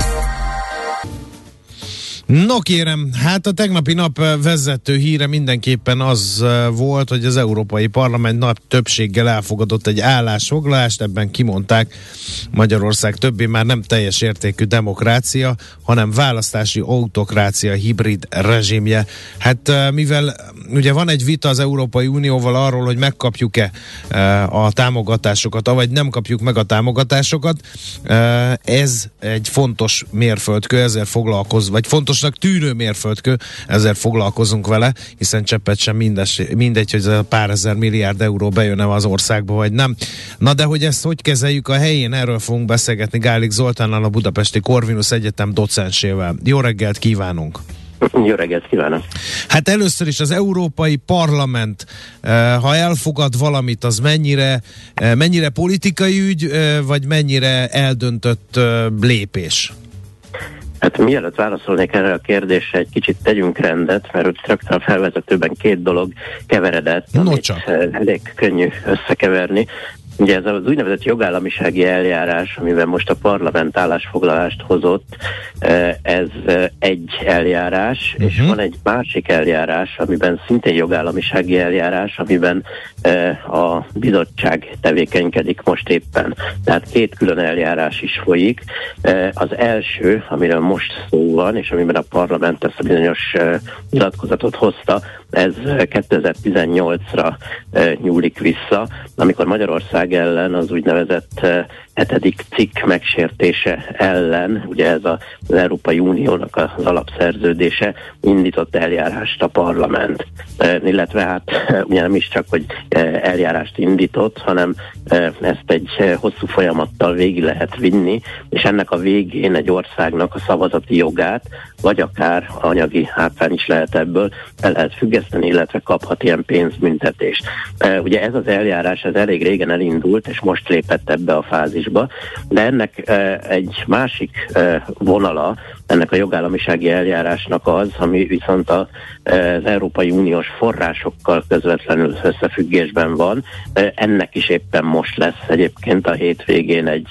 No kérem, hát a tegnapi nap vezető híre mindenképpen az volt, hogy az Európai Parlament nap többséggel elfogadott egy állásfoglalást, ebben kimondták Magyarország többé már nem teljes értékű demokrácia, hanem választási autokrácia hibrid rezsimje. Hát mivel ugye van egy vita az Európai Unióval arról, hogy megkapjuk-e a támogatásokat, vagy nem kapjuk meg a támogatásokat, ez egy fontos mérföldkő, ezzel foglalkoz, vagy fontos fontosnak tűnő mérföldkő, ezzel foglalkozunk vele, hiszen cseppet sem mindes, mindegy, hogy ez a pár ezer milliárd euró bejön-e az országba, vagy nem. Na de hogy ezt hogy kezeljük a helyén, erről fogunk beszélgetni Gálik Zoltánnal, a Budapesti Corvinus Egyetem docensével. Jó reggelt kívánunk! Jó reggelt kívánok! Hát először is az Európai Parlament, eh, ha elfogad valamit, az mennyire, eh, mennyire politikai ügy, eh, vagy mennyire eldöntött lépés? Hát mielőtt válaszolnék erre a kérdésre, egy kicsit tegyünk rendet, mert ott rögtön a felvezetőben két dolog keveredett, no, amit csak. elég könnyű összekeverni. Ugye ez az úgynevezett jogállamisági eljárás, amiben most a parlament állásfoglalást hozott, eh, ez eh, egy eljárás, uh-huh. és van egy másik eljárás, amiben szintén jogállamisági eljárás, amiben eh, a bizottság tevékenykedik most éppen. Tehát két külön eljárás is folyik. Az első, amiről most szó van, és amiben a parlament ezt a bizonyos nyilatkozatot hozta, ez 2018-ra nyúlik vissza, amikor Magyarország ellen az úgynevezett hetedik cikk megsértése ellen, ugye ez a, az Európai Uniónak az alapszerződése, indított eljárást a parlament. E, illetve hát e, ugye nem is csak, hogy e, eljárást indított, hanem ezt egy hosszú folyamattal végig lehet vinni, és ennek a végén egy országnak a szavazati jogát, vagy akár anyagi hátrány is lehet ebből, el lehet függeszteni, illetve kaphat ilyen pénzbüntetést. Ugye ez az eljárás, ez elég régen elindult, és most lépett ebbe a fázisba fázisba, de ennek egy másik vonala, ennek a jogállamisági eljárásnak az, ami viszont az Európai Uniós forrásokkal közvetlenül összefüggésben van. Ennek is éppen most lesz egyébként a hétvégén egy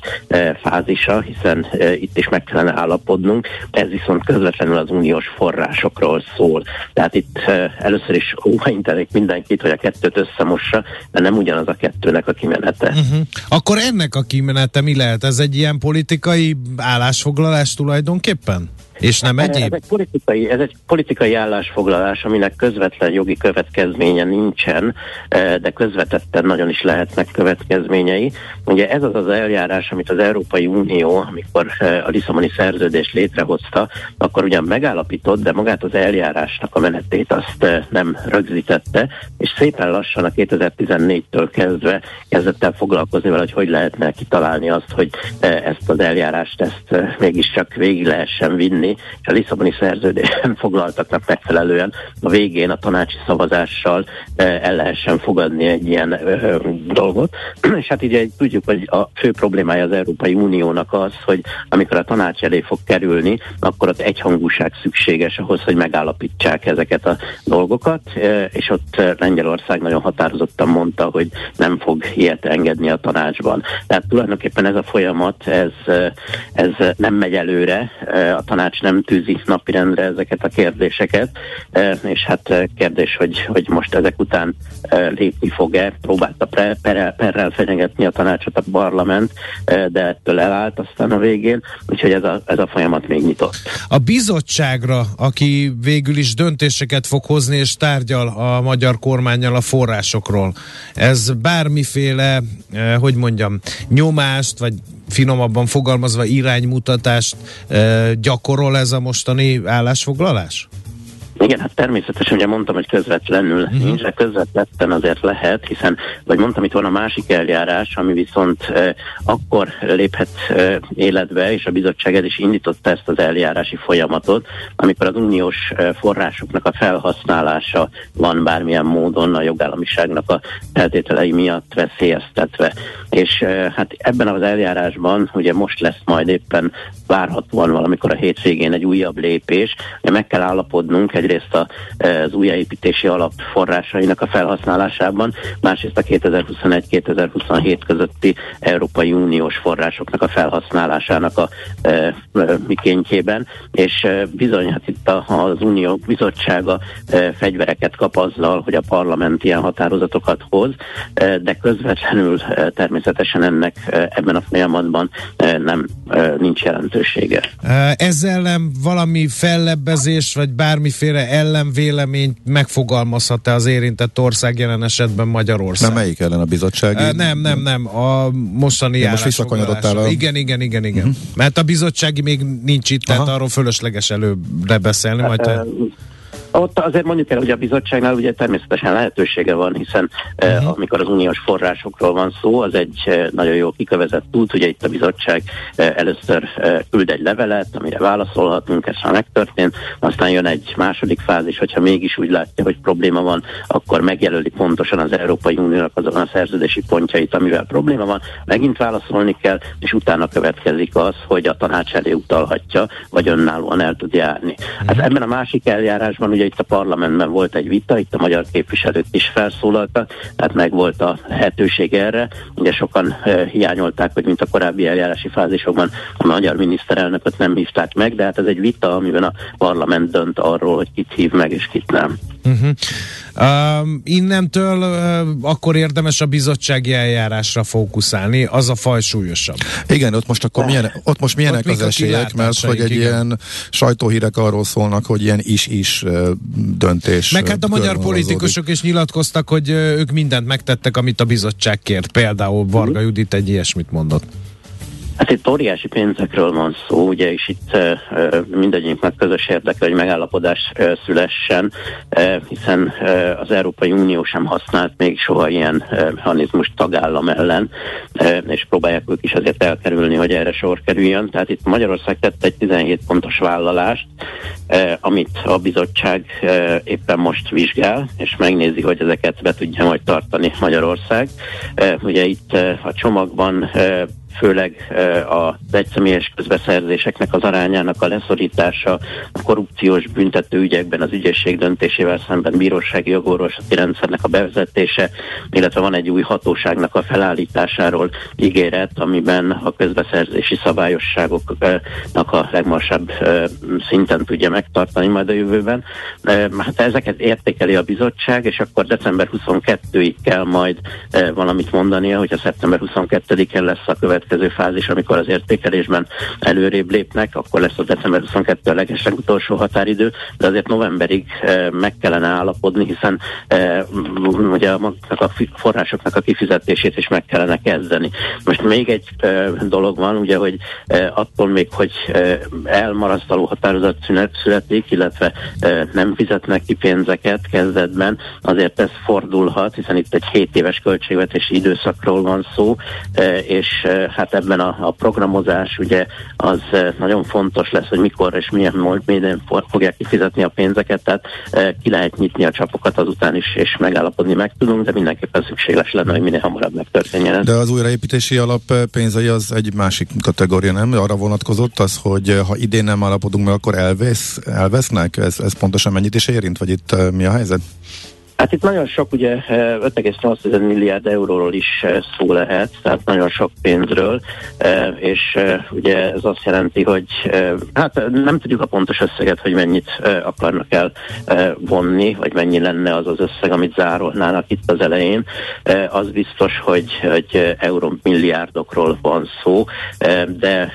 fázisa, hiszen itt is meg kellene állapodnunk. Ez viszont közvetlenül az uniós forrásokról szól. Tehát itt először is óvaintenék mindenkit, hogy a kettőt összemossa, de nem ugyanaz a kettőnek a kimenete. Uh-huh. Akkor ennek a kimenete mi lehet? Ez egy ilyen politikai állásfoglalás tulajdonképpen? És nem egyéb? Ez egy, politikai, ez egy politikai állásfoglalás, aminek közvetlen jogi következménye nincsen, de közvetetten nagyon is lehetnek következményei. Ugye ez az az eljárás, amit az Európai Unió, amikor a Lisszaboni szerződést létrehozta, akkor ugyan megállapított, de magát az eljárásnak a menetét azt nem rögzítette, és szépen lassan a 2014-től kezdve kezdett el foglalkozni vele, hogy hogy lehetne kitalálni azt, hogy ezt az eljárást ezt mégiscsak végig lehessen vinni, és a Lisszaboni szerződésben foglaltaknak megfelelően a végén a tanácsi szavazással el lehessen fogadni egy ilyen dolgot. és hát ugye tudjuk, hogy a fő problémája az Európai Uniónak az, hogy amikor a tanács elé fog kerülni, akkor ott egyhangúság szükséges ahhoz, hogy megállapítsák ezeket a dolgokat, és ott Lengyelország nagyon határozottan mondta, hogy nem fog ilyet engedni a tanácsban. Tehát tulajdonképpen ez a folyamat, ez, ez nem megy előre, a tanács nem tűzi napirendre ezeket a kérdéseket, és hát kérdés, hogy, hogy most ezek után lépni fog-e, próbálta perrel, perrel fenyegetni a tanácsot a parlament, de ettől elállt aztán a végén, úgyhogy ez a, ez a folyamat még nyitott. A bizottságra, aki végül is döntéseket fog hozni és tárgyal a magyar kormányjal a forrásokról, ez bármiféle, hogy mondjam, nyomást, vagy finomabban fogalmazva iránymutatást gyakorol ez a mostani állásfoglalás? Igen, hát természetesen ugye mondtam, hogy közvetlenül uh-huh. nincs, de közvetletten azért lehet, hiszen, vagy mondtam, itt van a másik eljárás, ami viszont eh, akkor léphet eh, életbe, és a bizottság el is indította ezt az eljárási folyamatot, amikor az uniós eh, forrásoknak a felhasználása van bármilyen módon a jogállamiságnak a feltételei miatt veszélyeztetve. És eh, hát ebben az eljárásban ugye most lesz majd éppen várhatóan valamikor a hétvégén egy újabb lépés, de meg kell állapodnunk egy egyrészt a, az újjáépítési alap forrásainak a felhasználásában, másrészt a 2021-2027 közötti Európai Uniós forrásoknak a felhasználásának a e, e, mikéntjében, és e, bizony, hát itt az Unió bizottsága e, fegyvereket kap azzal, hogy a parlament ilyen határozatokat hoz, e, de közvetlenül e, természetesen ennek e, ebben a folyamatban e, nem e, nincs jelentősége. Ezzel nem valami fellebbezés, vagy bármiféle ellenvéleményt megfogalmazhat-e az érintett ország jelen esetben Magyarország? Nem, melyik ellen a bizottság? Nem, nem, nem. A mostani ja, most visszakanyarodtál a... Igen, igen, igen, igen. Uh-huh. Mert a bizottsági még nincs itt, tehát arról fölösleges előbbre beszélni. Majd te... Ott azért mondjuk el, hogy a bizottságnál ugye természetesen lehetősége van, hiszen uh-huh. eh, amikor az uniós forrásokról van szó, az egy eh, nagyon jó kikövezett út, ugye itt a bizottság eh, először eh, küld egy levelet, amire válaszolhatunk, ez már megtörtént, aztán jön egy második fázis, hogyha mégis úgy látja, hogy probléma van, akkor megjelöli pontosan az Európai Uniónak azon a szerződési pontjait, amivel probléma van, megint válaszolni kell, és utána következik az, hogy a tanács elé utalhatja, vagy önállóan el tud járni. Uh-huh. Hát ebben a másik eljárásban ugye itt a parlamentben volt egy vita, itt a magyar képviselők is felszólaltak, tehát meg volt a lehetőség erre. Ugye sokan e, hiányolták, hogy mint a korábbi eljárási fázisokban a magyar miniszterelnököt nem hívták meg, de hát ez egy vita, amiben a parlament dönt arról, hogy kit hív meg és kit nem. Uh-huh. Um, innentől uh, akkor érdemes a bizottsági eljárásra fókuszálni, az a faj súlyosabb. Igen, ott most akkor milyen, ott most milyenek ott az esélyek, mert hogy egy igen. ilyen sajtóhírek arról szólnak, hogy ilyen is-is uh, döntés. Meg hát a magyar politikusok is nyilatkoztak, hogy ők mindent megtettek, amit a bizottság kért. Például Varga Judit egy ilyesmit mondott. Hát itt óriási pénzekről van szó, ugye, és itt mindegyiknek közös érdeke, hogy megállapodás szülessen, hiszen az Európai Unió sem használt még soha ilyen mechanizmus tagállam ellen, és próbálják ők is azért elkerülni, hogy erre sor kerüljön. Tehát itt Magyarország tett egy 17 pontos vállalást, amit a bizottság uh, éppen most vizsgál, és megnézi, hogy ezeket be tudja majd tartani Magyarország. Uh, ugye itt a csomagban főleg az egyszemélyes közbeszerzéseknek az arányának a leszorítása, a korrupciós büntető ügyekben az ügyesség döntésével szemben bírósági jogorvoslati rendszernek a bevezetése, illetve van egy új hatóságnak a felállításáról ígéret, amiben a közbeszerzési szabályosságoknak a legmarsabb szinten tudja megtartani majd a jövőben. Hát ezeket értékeli a bizottság, és akkor december 22-ig kell majd valamit mondania, hogyha szeptember 22-én lesz a következő fázis, amikor az értékelésben előrébb lépnek, akkor lesz a december 22 a legesleg utolsó határidő, de azért novemberig meg kellene állapodni, hiszen ugye a, forrásoknak a kifizetését is meg kellene kezdeni. Most még egy dolog van, ugye, hogy attól még, hogy elmarasztaló határozat születik, illetve nem fizetnek ki pénzeket kezdetben, azért ez fordulhat, hiszen itt egy 7 éves költségvetési időszakról van szó, és hát ebben a, a programozás ugye az nagyon fontos lesz, hogy mikor és milyen minden fogják kifizetni a pénzeket, tehát ki lehet nyitni a csapokat azután is, és megállapodni meg tudunk, de mindenképpen szükséges lenne, hogy minél hamarabb megtörténjen. De az újraépítési alap pénzei az egy másik kategória, nem? Arra vonatkozott az, hogy ha idén nem állapodunk meg, akkor elvesz, elvesznek? Ez, ez pontosan mennyit is érint, vagy itt mi a helyzet? Hát itt nagyon sok, ugye 5,8 milliárd euróról is szó lehet, tehát nagyon sok pénzről, és ugye ez azt jelenti, hogy hát nem tudjuk a pontos összeget, hogy mennyit akarnak el vonni, vagy mennyi lenne az az összeg, amit zárolnának itt az elején. Az biztos, hogy, hogy euró milliárdokról van szó, de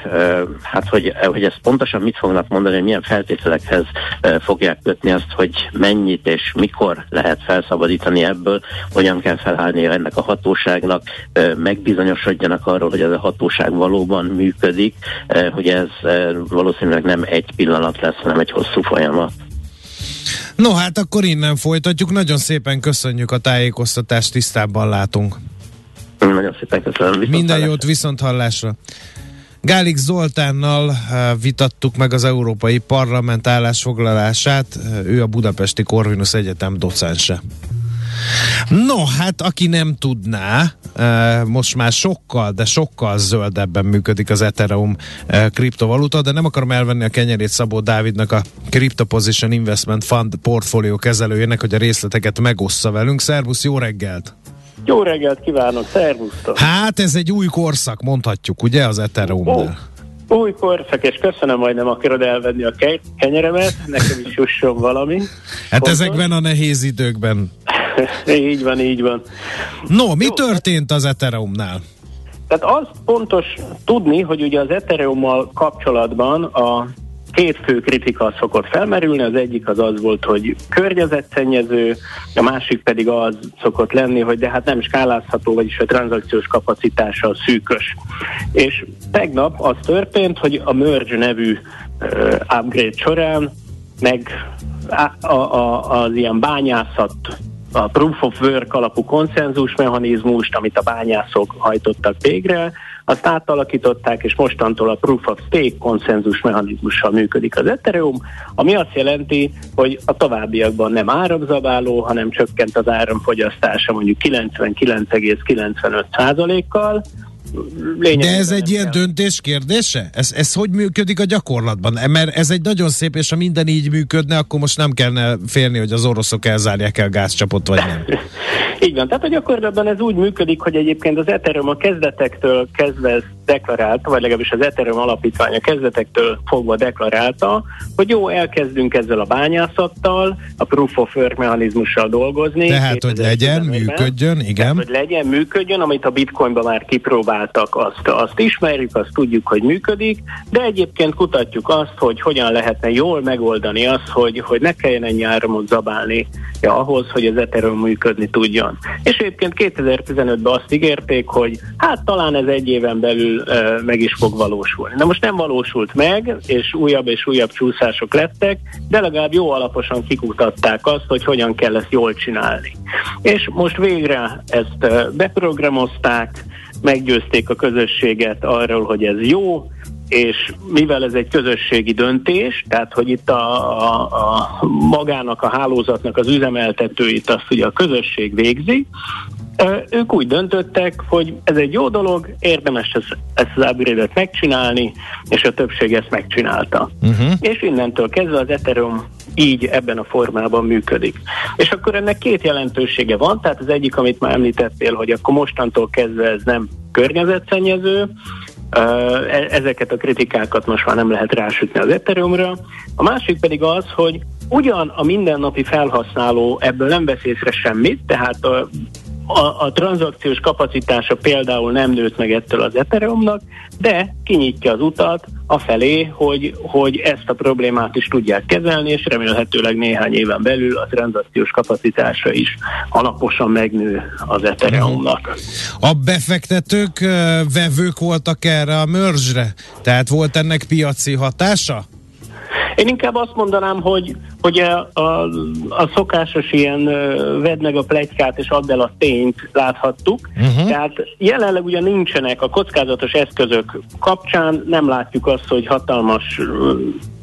hát hogy, hogy ezt pontosan mit fognak mondani, hogy milyen feltételekhez fogják kötni azt, hogy mennyit és mikor lehet fel felszabadítani ebből, hogyan kell felállni ennek a hatóságnak, megbizonyosodjanak arról, hogy ez a hatóság valóban működik, hogy ez valószínűleg nem egy pillanat lesz, hanem egy hosszú folyamat. No hát akkor innen folytatjuk. Nagyon szépen köszönjük a tájékoztatást, tisztában látunk. Nagyon szépen köszönöm. Viszont Minden jót, viszont hallásra. Gálik Zoltánnal vitattuk meg az Európai Parlament állásfoglalását, ő a Budapesti Corvinus Egyetem docense. No, hát aki nem tudná, most már sokkal, de sokkal zöldebben működik az Ethereum kriptovaluta, de nem akarom elvenni a kenyerét Szabó Dávidnak a Crypto Position Investment Fund portfólió kezelőjének, hogy a részleteket megossza velünk. Szervusz, jó reggelt! Jó reggelt kívánok, szervusztok! Hát ez egy új korszak, mondhatjuk, ugye, az ethereum oh. Új korszak, és köszönöm, hogy nem akarod elvenni a ke- kenyeremet, nekem is jusson valami. Hát Fontos. ezekben a nehéz időkben. így van, így van. No, mi Jó, történt az Ethereumnál? Tehát az fontos tudni, hogy ugye az Ethereummal kapcsolatban a két fő kritika szokott felmerülni, az egyik az az volt, hogy környezetszennyező, a másik pedig az szokott lenni, hogy de hát nem skálázható, vagyis a tranzakciós kapacitása szűkös. És tegnap az történt, hogy a Merge nevű uh, upgrade során meg a, a, az ilyen bányászat a proof of work alapú konszenzus mechanizmust, amit a bányászok hajtottak végre, azt átalakították, és mostantól a Proof of Stake konszenzus mechanizmussal működik az Ethereum, ami azt jelenti, hogy a továbbiakban nem áramzabáló, hanem csökkent az áramfogyasztása mondjuk 99,95%-kal, De ez egy ilyen döntés kérdése? Ez, ez hogy működik a gyakorlatban? Mert ez egy nagyon szép, és ha minden így működne, akkor most nem kellene félni, hogy az oroszok elzárják el gázcsapot, vagy nem. Így van, tehát a gyakorlatban ez úgy működik, hogy egyébként az Ethereum a kezdetektől kezdve deklarálta, vagy legalábbis az Ethereum alapítványa kezdetektől fogva deklarálta, hogy jó, elkezdünk ezzel a bányászattal, a proof of work mechanizmussal dolgozni. Tehát, hogy legyen, működjön, igen. Tehát, hogy legyen, működjön, amit a bitcoinban már kipróbáltak, azt, azt ismerjük, azt tudjuk, hogy működik, de egyébként kutatjuk azt, hogy hogyan lehetne jól megoldani azt, hogy, hogy ne kelljen ennyi áramot zabálni ja, ahhoz, hogy az Ethereum működni tudjon. És egyébként 2015-ben azt ígérték, hogy hát talán ez egy éven belül meg is fog valósulni. Na most nem valósult meg, és újabb és újabb csúszások lettek, de legalább jó alaposan kikutatták azt, hogy hogyan kell ezt jól csinálni. És most végre ezt beprogramozták, meggyőzték a közösséget arról, hogy ez jó, és mivel ez egy közösségi döntés, tehát hogy itt a, a, a magának a hálózatnak az üzemeltetőit azt ugye a közösség végzi, ők úgy döntöttek, hogy ez egy jó dolog, érdemes ezt, ezt az upgrade megcsinálni, és a többség ezt megcsinálta. Uh-huh. És innentől kezdve az Ethereum így ebben a formában működik. És akkor ennek két jelentősége van, tehát az egyik, amit már említettél, hogy akkor mostantól kezdve ez nem környezetszennyező, E, ezeket a kritikákat most már nem lehet rásütni az Ethereumra. A másik pedig az, hogy ugyan a mindennapi felhasználó ebből nem vesz észre semmit, tehát a, a, a tranzakciós kapacitása például nem nőtt meg ettől az Ethereumnak, de kinyitja az utat afelé, hogy, hogy ezt a problémát is tudják kezelni, és remélhetőleg néhány éven belül a tranzakciós kapacitása is alaposan megnő az Ethereumnak. A befektetők, vevők voltak erre a mörzsre? Tehát volt ennek piaci hatása? Én inkább azt mondanám, hogy, hogy a, a, a szokásos ilyen vedd meg a plegykát és add el a tényt láthattuk. Uh-huh. Tehát jelenleg ugye nincsenek a kockázatos eszközök kapcsán, nem látjuk azt, hogy hatalmas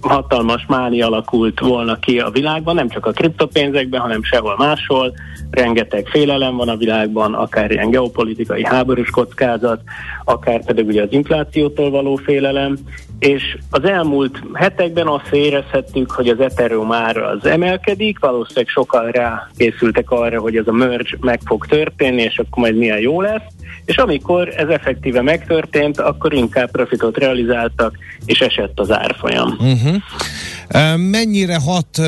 hatalmas máni alakult volna ki a világban, nem csak a kriptopénzekben, hanem sehol máshol. Rengeteg félelem van a világban, akár ilyen geopolitikai háborús kockázat, akár pedig ugye az inflációtól való félelem, és az elmúlt hetekben azt érezhettük, hogy az Ethereum ára az emelkedik, valószínűleg sokan rá készültek arra, hogy ez a merge meg fog történni, és akkor majd milyen jó lesz, és amikor ez effektíve megtörtént, akkor inkább profitot realizáltak, és esett az árfolyam. Uh-huh. Mennyire hat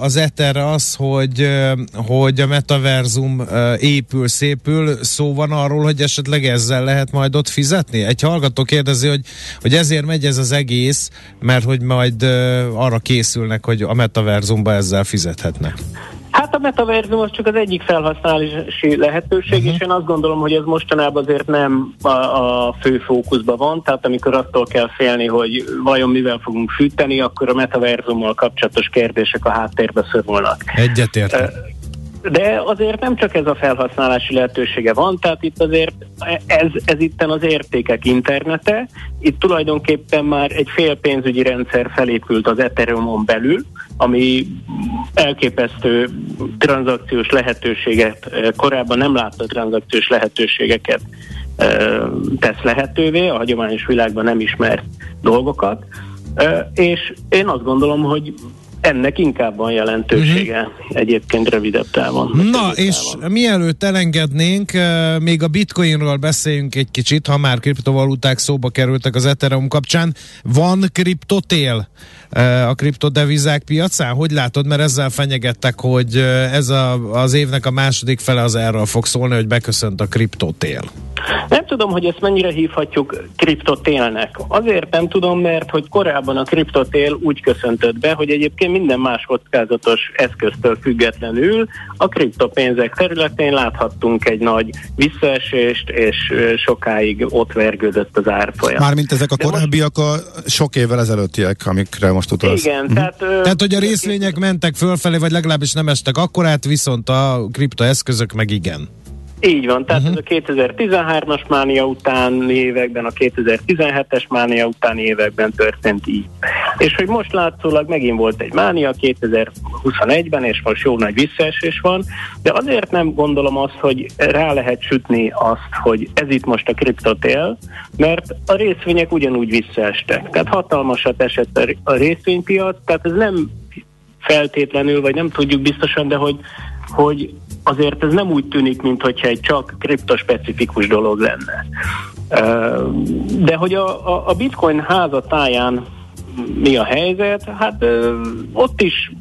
az Ether az, hogy, hogy a metaverzum épül, szépül, szó van arról, hogy esetleg ezzel lehet majd ott fizetni? Egy hallgató kérdezi, hogy, hogy ezért megy ez az egész, mert hogy majd arra készülnek, hogy a metaverzumba ezzel fizethetnek. Hát a metaverzum az csak az egyik felhasználási lehetőség, uh-huh. és én azt gondolom, hogy ez mostanában azért nem a, a fő fókuszban van, tehát amikor attól kell félni, hogy vajon mivel fogunk fűteni, akkor a metaverzummal kapcsolatos kérdések a háttérbe szorulnak. Egyetértek. De azért nem csak ez a felhasználási lehetősége van, tehát itt azért ez, ez itten az értékek internete, itt tulajdonképpen már egy fél pénzügyi rendszer felépült az Ethereumon belül, ami elképesztő tranzakciós lehetőséget, korábban nem látta tranzakciós lehetőségeket tesz lehetővé, a hagyományos világban nem ismert dolgokat, és én azt gondolom, hogy ennek inkább van jelentősége uh-huh. egyébként rövidebb távon. Na, és távon. mielőtt elengednénk, még a bitcoinról beszéljünk egy kicsit, ha már kriptovaluták szóba kerültek az Ethereum kapcsán. Van kriptotél a kriptodevizák piacán? Hogy látod, mert ezzel fenyegettek, hogy ez a, az évnek a második fele az erről fog szólni, hogy beköszönt a kriptotél. Nem tudom, hogy ezt mennyire hívhatjuk kriptotélnek. Azért nem tudom, mert hogy korábban a kriptotél úgy köszöntött be, hogy egyébként minden más kockázatos eszköztől függetlenül a kriptopénzek területén láthattunk egy nagy visszaesést, és sokáig ott vergődött az árfolyam. Mármint ezek a De korábbiak most... a sok évvel ezelőttiek, amikre most utalsz. Igen, mm. tehát... Tehát, hogy a részvények mentek fölfelé, vagy legalábbis nem estek akkorát, viszont a kriptoeszközök meg igen. Így van, tehát uh-huh. ez a 2013-as mánia utáni években, a 2017-es mánia utáni években történt így. És hogy most látszólag megint volt egy mánia 2021-ben, és most jó nagy visszaesés van, de azért nem gondolom azt, hogy rá lehet sütni azt, hogy ez itt most a kriptotél, mert a részvények ugyanúgy visszaestek. Tehát hatalmasat esett a részvénypiac, tehát ez nem feltétlenül, vagy nem tudjuk biztosan, de hogy, hogy azért ez nem úgy tűnik, mintha egy csak kriptospecifikus dolog lenne. De hogy a, a, a bitcoin házatáján mi a helyzet? Hát ott is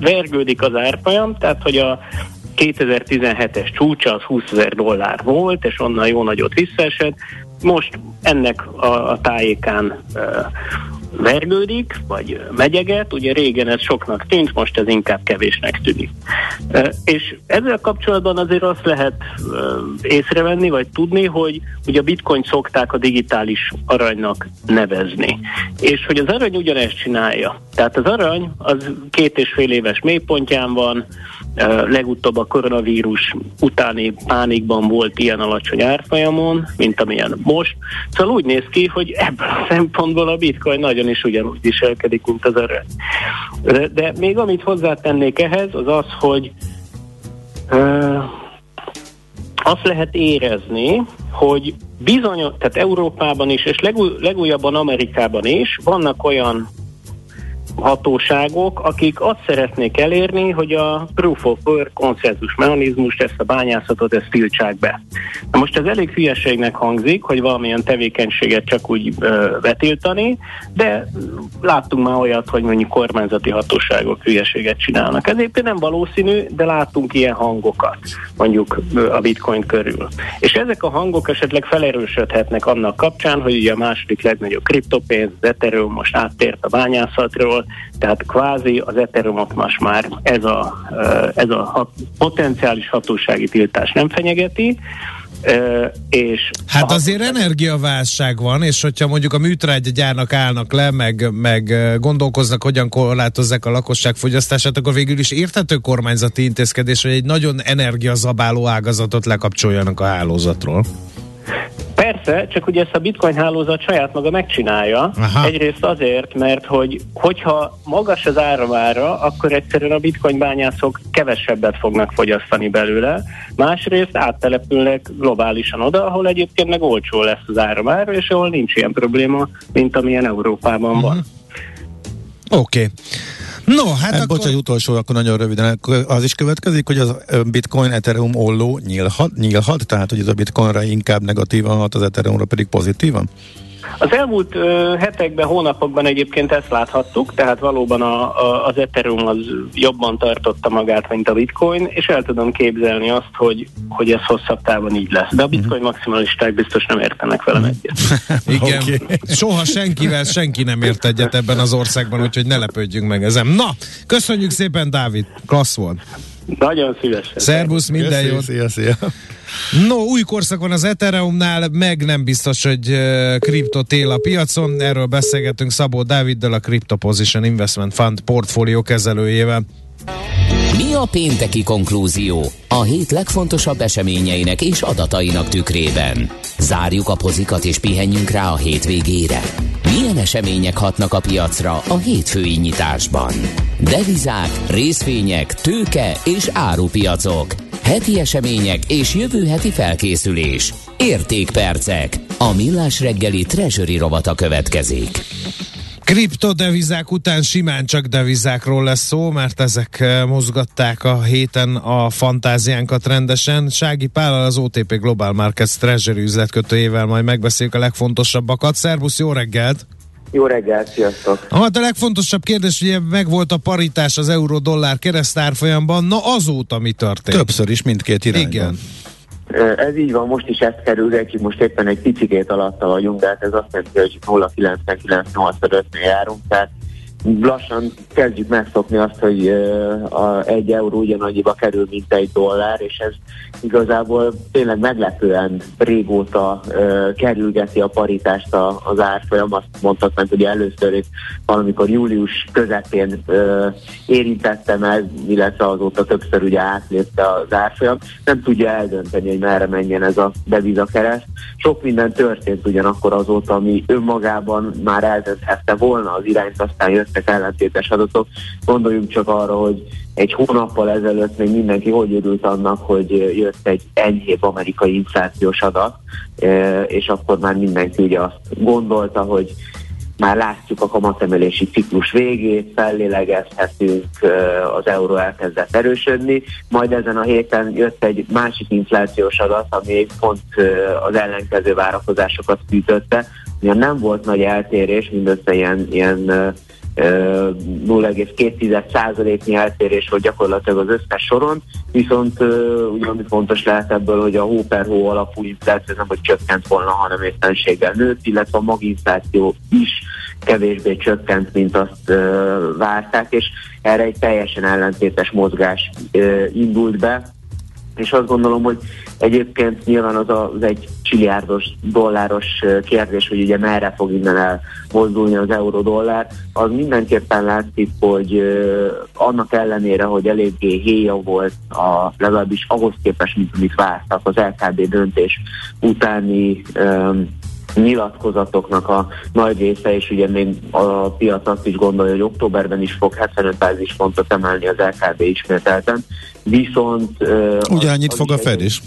vergődik az árfolyam, tehát hogy a 2017-es csúcsa az 20 ezer dollár volt, és onnan jó nagyot visszaesett. Most ennek a, a tájékán vergődik, vagy megyeget, ugye régen ez soknak tűnt, most ez inkább kevésnek tűnik. És ezzel kapcsolatban azért azt lehet észrevenni, vagy tudni, hogy ugye a bitcoin szokták a digitális aranynak nevezni. És hogy az arany ugyanezt csinálja. Tehát az arany az két és fél éves mélypontján van, legutóbb a koronavírus utáni pánikban volt ilyen alacsony árfolyamon, mint amilyen most. Szóval úgy néz ki, hogy ebből a szempontból a bitcoin nagyon is ugyanúgy viselkedik, mint az. De, de még amit hozzátennék ehhez, az az, hogy uh, azt lehet érezni, hogy bizony, tehát Európában is, és legúj, legújabban Amerikában is vannak olyan hatóságok, akik azt szeretnék elérni, hogy a proof of work konszenzus mechanizmust, ezt a bányászatot, ezt tiltsák be. Na most ez elég hülyeségnek hangzik, hogy valamilyen tevékenységet csak úgy ö, betiltani, de láttunk már olyat, hogy mondjuk kormányzati hatóságok hülyeséget csinálnak. Ez éppen nem valószínű, de láttunk ilyen hangokat, mondjuk ö, a bitcoin körül. És ezek a hangok esetleg felerősödhetnek annak kapcsán, hogy ugye a második legnagyobb kriptopénz, az Ethereum most áttért a bányászatról, tehát kvázi az Ethereumot most már ez a, ez a hat, potenciális hatósági tiltás nem fenyegeti, és hát azért hatóság... energiaválság van, és hogyha mondjuk a műtrágyagyárnak állnak le, meg, meg gondolkoznak, hogyan korlátozzák a lakosság fogyasztását, akkor végül is érthető kormányzati intézkedés, hogy egy nagyon energiazabáló ágazatot lekapcsoljanak a hálózatról. Persze, csak ugye ezt a bitcoin hálózat saját maga megcsinálja. Aha. Egyrészt azért, mert hogy hogyha magas az áramára, akkor egyszerűen a bitcoin bányászok kevesebbet fognak fogyasztani belőle. Másrészt áttelepülnek globálisan oda, ahol egyébként meg olcsó lesz az áramára, és ahol nincs ilyen probléma, mint amilyen Európában uh-huh. van. Oké. Okay. No, hát, hát akkor... Bocs, egy utolsó, akkor nagyon röviden. Az is következik, hogy az Bitcoin Ethereum olló nyílhat, nyílhat, tehát hogy ez a Bitcoinra inkább negatívan hat, az Ethereumra pedig pozitívan? Az elmúlt ö, hetekben, hónapokban egyébként ezt láthattuk, tehát valóban a, a, az Ethereum az jobban tartotta magát, mint a Bitcoin, és el tudom képzelni azt, hogy, hogy ez hosszabb távon így lesz. De a Bitcoin mm. maximalisták biztos nem értenek velem mm. egyet. Igen, okay. soha senkivel senki nem ért egyet ebben az országban, úgyhogy ne lepődjünk meg ezen. Na, köszönjük szépen, Dávid, klassz volt. Nagyon szívesen. Szerbusz, minden jót. Szia, szia. No, új korszak van az Ethereumnál, meg nem biztos, hogy uh, kriptot él a piacon. Erről beszélgetünk Szabó Dáviddal, a Crypto Position Investment Fund portfólió kezelőjével. Mi a pénteki konklúzió? A hét legfontosabb eseményeinek és adatainak tükrében. Zárjuk a pozikat és pihenjünk rá a hétvégére. Milyen események hatnak a piacra a hétfői nyitásban? Devizák, részvények, tőke és árupiacok. Heti események és jövő heti felkészülés. Értékpercek. A millás reggeli treasury rovata következik. Kriptodevizák után simán csak devizákról lesz szó, mert ezek eh, mozgatták a héten a fantáziánkat rendesen. Sági Pállal az OTP Global Markets Treasury üzletkötőjével majd megbeszéljük a legfontosabbakat. Szervusz, jó reggelt! Jó reggelt, sziasztok! Hát a legfontosabb kérdés, ugye megvolt a paritás az euró-dollár keresztárfolyamban, na azóta mi történt? Többször is mindkét irányban. Igen. Ez így van, most is ezt kerülgetjük, most éppen egy picikét alatta vagyunk, de hát ez azt jelenti, hogy 0,99-85-nél járunk, tehát lassan kezdjük megszokni azt, hogy a egy euró ugyanannyiba kerül, mint egy dollár, és ez igazából tényleg meglepően régóta kerülgeti a paritást az árfolyam. Azt mondhatnánk, hogy először itt valamikor július közepén érintette meg, illetve azóta többször ugye átlépte az árfolyam. Nem tudja eldönteni, hogy merre menjen ez a devizakereszt. Sok minden történt ugyanakkor azóta, ami önmagában már eldönthette volna az irányt, aztán jött jöttek ellentétes adatok. Gondoljunk csak arra, hogy egy hónappal ezelőtt még mindenki hogy örült annak, hogy jött egy enyhébb amerikai inflációs adat, e, és akkor már mindenki ugye azt gondolta, hogy már látjuk a kamatemelési ciklus végét, fellélegezhetünk, e, az euró elkezdett erősödni, majd ezen a héten jött egy másik inflációs adat, ami pont e, az ellenkező várakozásokat fűtötte, Ugyan nem volt nagy eltérés, mindössze ilyen, ilyen 0,2%-nyi eltérés volt gyakorlatilag az összes soron, viszont ami fontos lehet ebből, hogy a hó per hó alapú infláció nem, hogy csökkent volna, hanem észtenséggel nőtt, illetve a maginfláció is kevésbé csökkent, mint azt várták, és erre egy teljesen ellentétes mozgás indult be, és azt gondolom, hogy egyébként nyilván az, a, az egy csiliárdos dolláros kérdés, hogy ugye merre fog innen elmozdulni az euró-dollár, az mindenképpen látszik, hogy annak ellenére, hogy eléggé héja volt a, legalábbis ahhoz képest, mint amit vártak az LKB döntés utáni um, nyilatkozatoknak a nagy része, és ugye még a piac azt is gondolja, hogy októberben is fog 75 bázispontot emelni az LKB ismételten, viszont... Ugyanannyit fog a Fed is.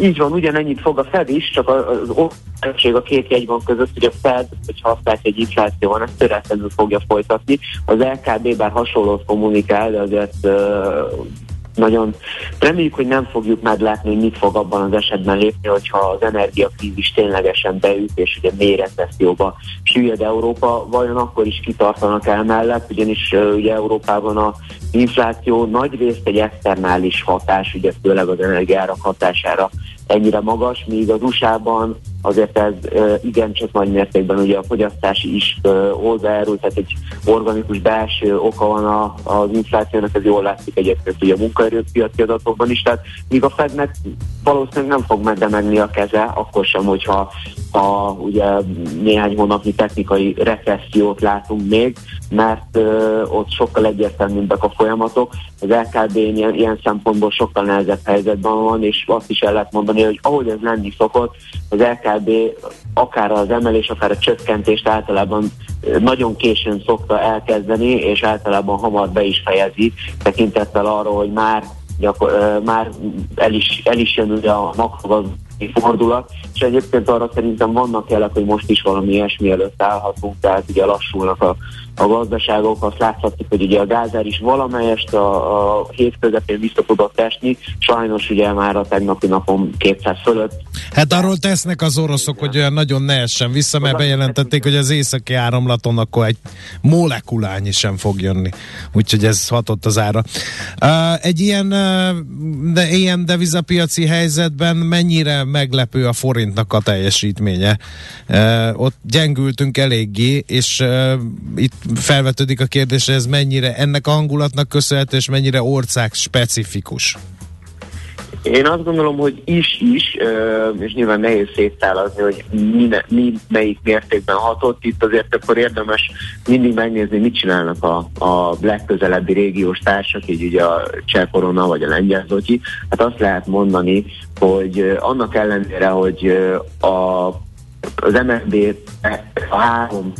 így van, ugyanennyit fog a Fed is, csak az osztálység a két jegyban között, hogy a Fed, hogyha azt egy infláció van, ezt töretlenül fogja folytatni. Az LKB bár hasonlót kommunikál, de azért uh, nagyon reméljük, hogy nem fogjuk meglátni, hogy mit fog abban az esetben lépni, hogyha az energiakrízis ténylegesen beüt, és ugye mély recesszióba süllyed Európa, vajon akkor is kitartanak el mellett, ugyanis ugye Európában a infláció nagy részt egy externális hatás, ugye főleg az energiárak hatására ennyire magas, míg az USA-ban azért ez igencsak nagy mértékben ugye a fogyasztási is oldalról, tehát egy organikus belső oka van az inflációnak, ez jól látszik egyébként ugye a munkaerőpiaci adatokban is, tehát míg a Fednek valószínűleg nem fog meddemegni a keze, akkor sem, hogyha a, ugye néhány hónapnyi technikai recessziót látunk még, mert ö, ott sokkal egyértelműbbek a folyamatok. Az LKB ilyen, ilyen szempontból sokkal nehezebb helyzetben van, és azt is el lehet mondani, hogy ahogy ez lenni szokott, az LKB akár az emelés, akár a csökkentést általában nagyon későn szokta elkezdeni, és általában hamar be is fejezi, tekintettel arról, hogy már gyakor, már el is, el is jön ugye a makrogazdasági fordulat, és egyébként arra szerintem vannak jelek, hogy most is valami ilyesmi előtt állhatunk, tehát ugye lassulnak a, a gazdaságok, azt láthatjuk, hogy ugye a gázár is valamelyest a, a hét közepén vissza tudott esni, sajnos ugye már a tegnapi napon 200 fölött. Hát arról tesznek az oroszok, hogy olyan nagyon ne essen vissza, mert bejelentették, hogy az északi áramlaton akkor egy molekulányi sem fog jönni. Úgyhogy ez hatott az ára. Egy ilyen, de, ilyen devizapiaci helyzetben mennyire meglepő a forintnak a teljesítménye? Ott gyengültünk eléggé, és itt felvetődik a kérdés, ez mennyire ennek a hangulatnak köszönhető, és mennyire ország specifikus? Én azt gondolom, hogy is is, és nyilván nehéz széttálazni, hogy mi, mi melyik mértékben hatott. Itt azért akkor érdemes mindig megnézni, mit csinálnak a, a legközelebbi régiós társak, így ugye a Cseh Korona vagy a Lengyel Zotyi. Hát azt lehet mondani, hogy annak ellenére, hogy a, az MNB a három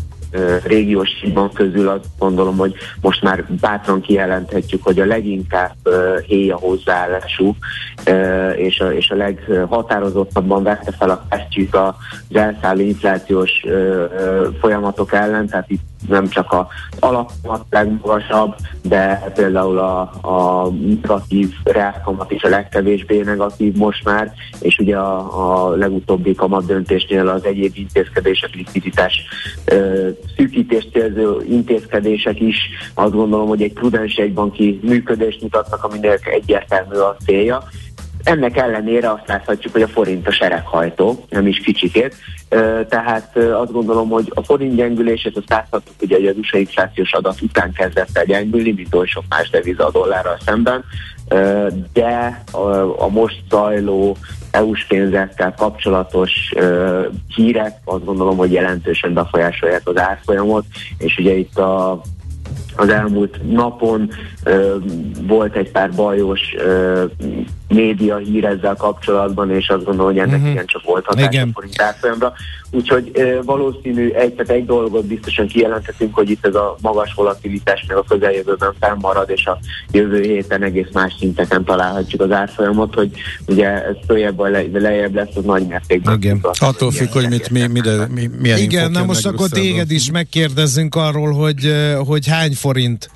régiós hídban közül azt gondolom, hogy most már bátran kijelenthetjük, hogy a leginkább héja hozzáállású és a, és a leghatározottabban vette fel a kesztyűt az elszálló inflációs folyamatok ellen, tehát itt nem csak a alapat legmagasabb, de például a, a negatív reálkamat is a legkevésbé negatív most már, és ugye a, a legutóbbi kamat döntésnél az egyéb intézkedések, likviditás ö, célzó intézkedések is azt gondolom, hogy egy prudens egybanki működést mutatnak, aminek egyértelmű a célja. Ennek ellenére azt láthatjuk, hogy a forint a sereghajtó, nem is kicsikét, tehát azt gondolom, hogy a forint gyengülését azt láthatjuk, hogy az USA inflációs adat után kezdett el gyengülni, mint oly sok más deviza a dollárral szemben, de a most zajló EU-s pénzekkel kapcsolatos hírek azt gondolom, hogy jelentősen befolyásolják az árfolyamot, és ugye itt a az elmúlt napon volt egy pár bajos média hír ezzel kapcsolatban, és azt gondolom, hogy ennek uh-huh. igen csak volt hatása a forint árfolyamra. Úgyhogy valószínű egy, tehát egy dolgot biztosan kijelenthetünk, hogy itt ez a magas volatilitás még a közeljövőben fennmarad, és a jövő héten egész más szinteken találhatjuk az árfolyamot, hogy ugye ez följebb vagy le, lejjebb lesz, az nagy mértékben. Igen. Attól függ, hogy mit, mi, mi, mi, milyen Igen, na most akkor téged is megkérdezzünk arról, hogy, hogy hány forint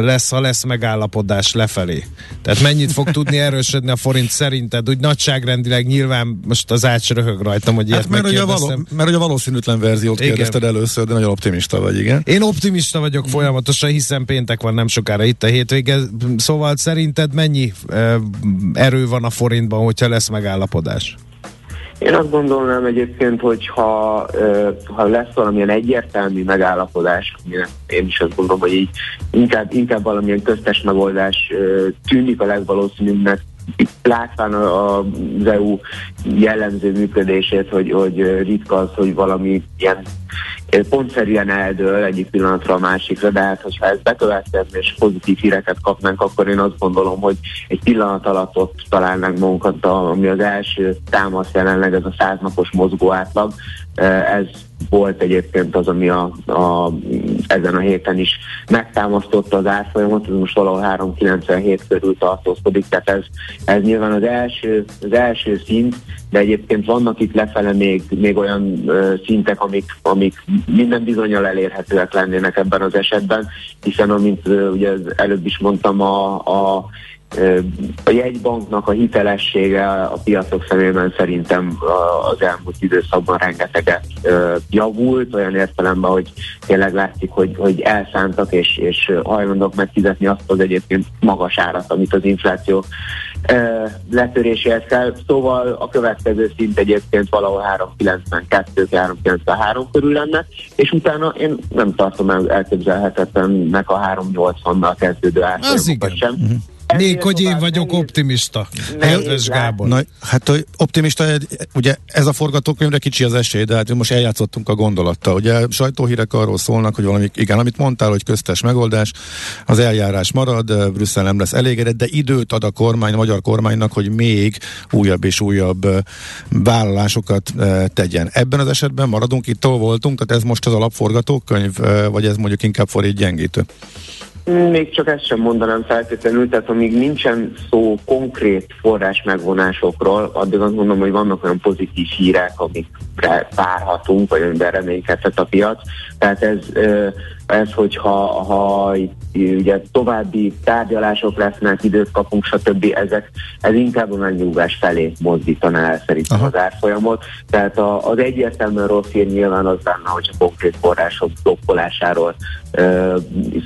lesz, ha lesz megállapodás lefelé. Tehát mennyit fog tudni erősödni a forint szerinted? Úgy nagyságrendileg nyilván most az ács röhög rajtam, hogy ilyet hát mert, ugye való, mert a valószínűtlen verziót igen. kérdezted először, de nagyon optimista vagy, igen? Én optimista vagyok folyamatosan, hiszen péntek van nem sokára itt a hétvége. Szóval szerinted mennyi erő van a forintban, hogyha lesz megállapodás? Én azt gondolnám egyébként, hogy ha, ha lesz valamilyen egyértelmű megállapodás, én is azt gondolom, hogy így inkább, inkább valamilyen köztes megoldás tűnik a legvalószínűbbnek, látván az EU jellemző működését, hogy, hogy ritka az, hogy valami ilyen pontszerűen eldől egyik pillanatra a másikra, de hát hogyha ez bekövetkezne és pozitív híreket kapnánk, akkor én azt gondolom, hogy egy pillanat alatt ott találnánk magunkat, ami az első támasz jelenleg ez a száznapos mozgó átlag, Ez volt egyébként az, ami a, a, ezen a héten is megtámasztotta az árfolyamot, ez most valahol 397 körül tartózkodik, tehát ez, ez nyilván az első, az első szint, de egyébként vannak itt lefele még, még olyan ö, szintek, amik, amik minden bizonyal elérhetőek lennének ebben az esetben, hiszen amint ö, ugye előbb is mondtam, a, a a jegybanknak a hitelessége a piacok szemében szerintem az elmúlt időszakban rengeteget javult, olyan értelemben, hogy tényleg látszik, hogy, hogy elszántak és, és hajlandók megfizetni azt az egyébként magas árat, amit az infláció letöréséhez kell. Szóval a következő szint egyébként valahol 392-393 körül lenne, és utána én nem tartom el elképzelhetetlennek a 380-nal kezdődő árfolyamokat sem. Uh-huh. Még hogy én vagyok nehéz, optimista. Kedves Gábor. Na, hát hogy optimista, ugye ez a forgatókönyvre kicsi az esély, de hát most eljátszottunk a gondolattal. Ugye sajtóhírek arról szólnak, hogy valami, igen, amit mondtál, hogy köztes megoldás, az eljárás marad, Brüsszel nem lesz elégedett, de időt ad a kormány, a magyar kormánynak, hogy még újabb és újabb vállalásokat tegyen. Ebben az esetben maradunk itt, ahol voltunk, tehát ez most az alapforgatókönyv, vagy ez mondjuk inkább forít gyengítő? Még csak ezt sem mondanám feltétlenül, tehát amíg nincsen szó konkrét forrás megvonásokról, addig azt mondom, hogy vannak olyan pozitív hírek, amikre várhatunk, vagy amiben reménykedhet a piac. Tehát ez, ez hogyha ha ugye további tárgyalások lesznek, időt kapunk, stb. Ezek, ez inkább a megnyugvás felé mozdítaná el szerintem Aha. az árfolyamot. Tehát a, az egyértelműen rossz hír nyilván az lenne, hogy a konkrét források blokkolásáról ö,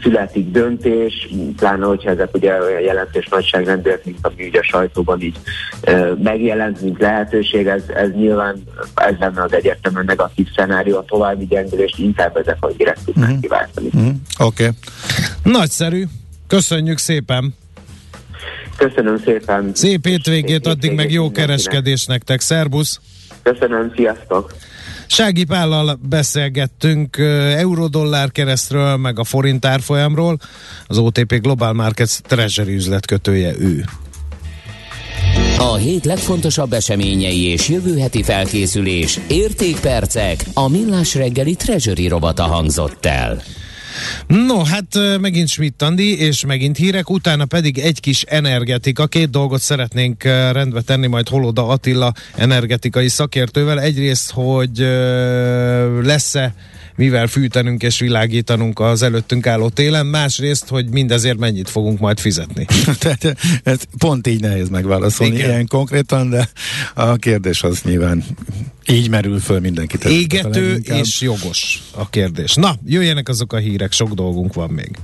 születik döntés, pláne hogyha ezek ugye olyan jelentős nagyságrendűek, mint ami ugye a sajtóban így ö, megjelent, mint lehetőség, ez, ez nyilván ez lenne az egyértelműen negatív szenárió, a további gyengülést inkább ezek a hírek tudnák uh-huh. kiváltani. Uh-huh. Oké. Okay. Nagyszerű. Köszönjük szépen. Köszönöm szépen. Szép hétvégét, addig meg jó kereskedés nektek. Szerbusz. Köszönöm, sziasztok. Sági Pállal beszélgettünk eurodollár keresztről, meg a forint árfolyamról. Az OTP Global Markets Treasury üzletkötője ő. A hét legfontosabb eseményei és jövő heti felkészülés, értékpercek, a millás reggeli Treasury robata hangzott el. No, hát megint Schmidt és megint hírek, utána pedig egy kis energetika. Két dolgot szeretnénk rendbe tenni majd Holoda Attila energetikai szakértővel. Egyrészt, hogy lesz-e mivel fűtenünk és világítanunk az előttünk álló télen, másrészt, hogy mindezért mennyit fogunk majd fizetni. Tehát ez pont így nehéz megválaszolni Igen. ilyen konkrétan, de a kérdés az nyilván így merül föl mindenkit. Égető és jogos a kérdés. Na, jöjjenek azok a hírek, sok dolgunk van még.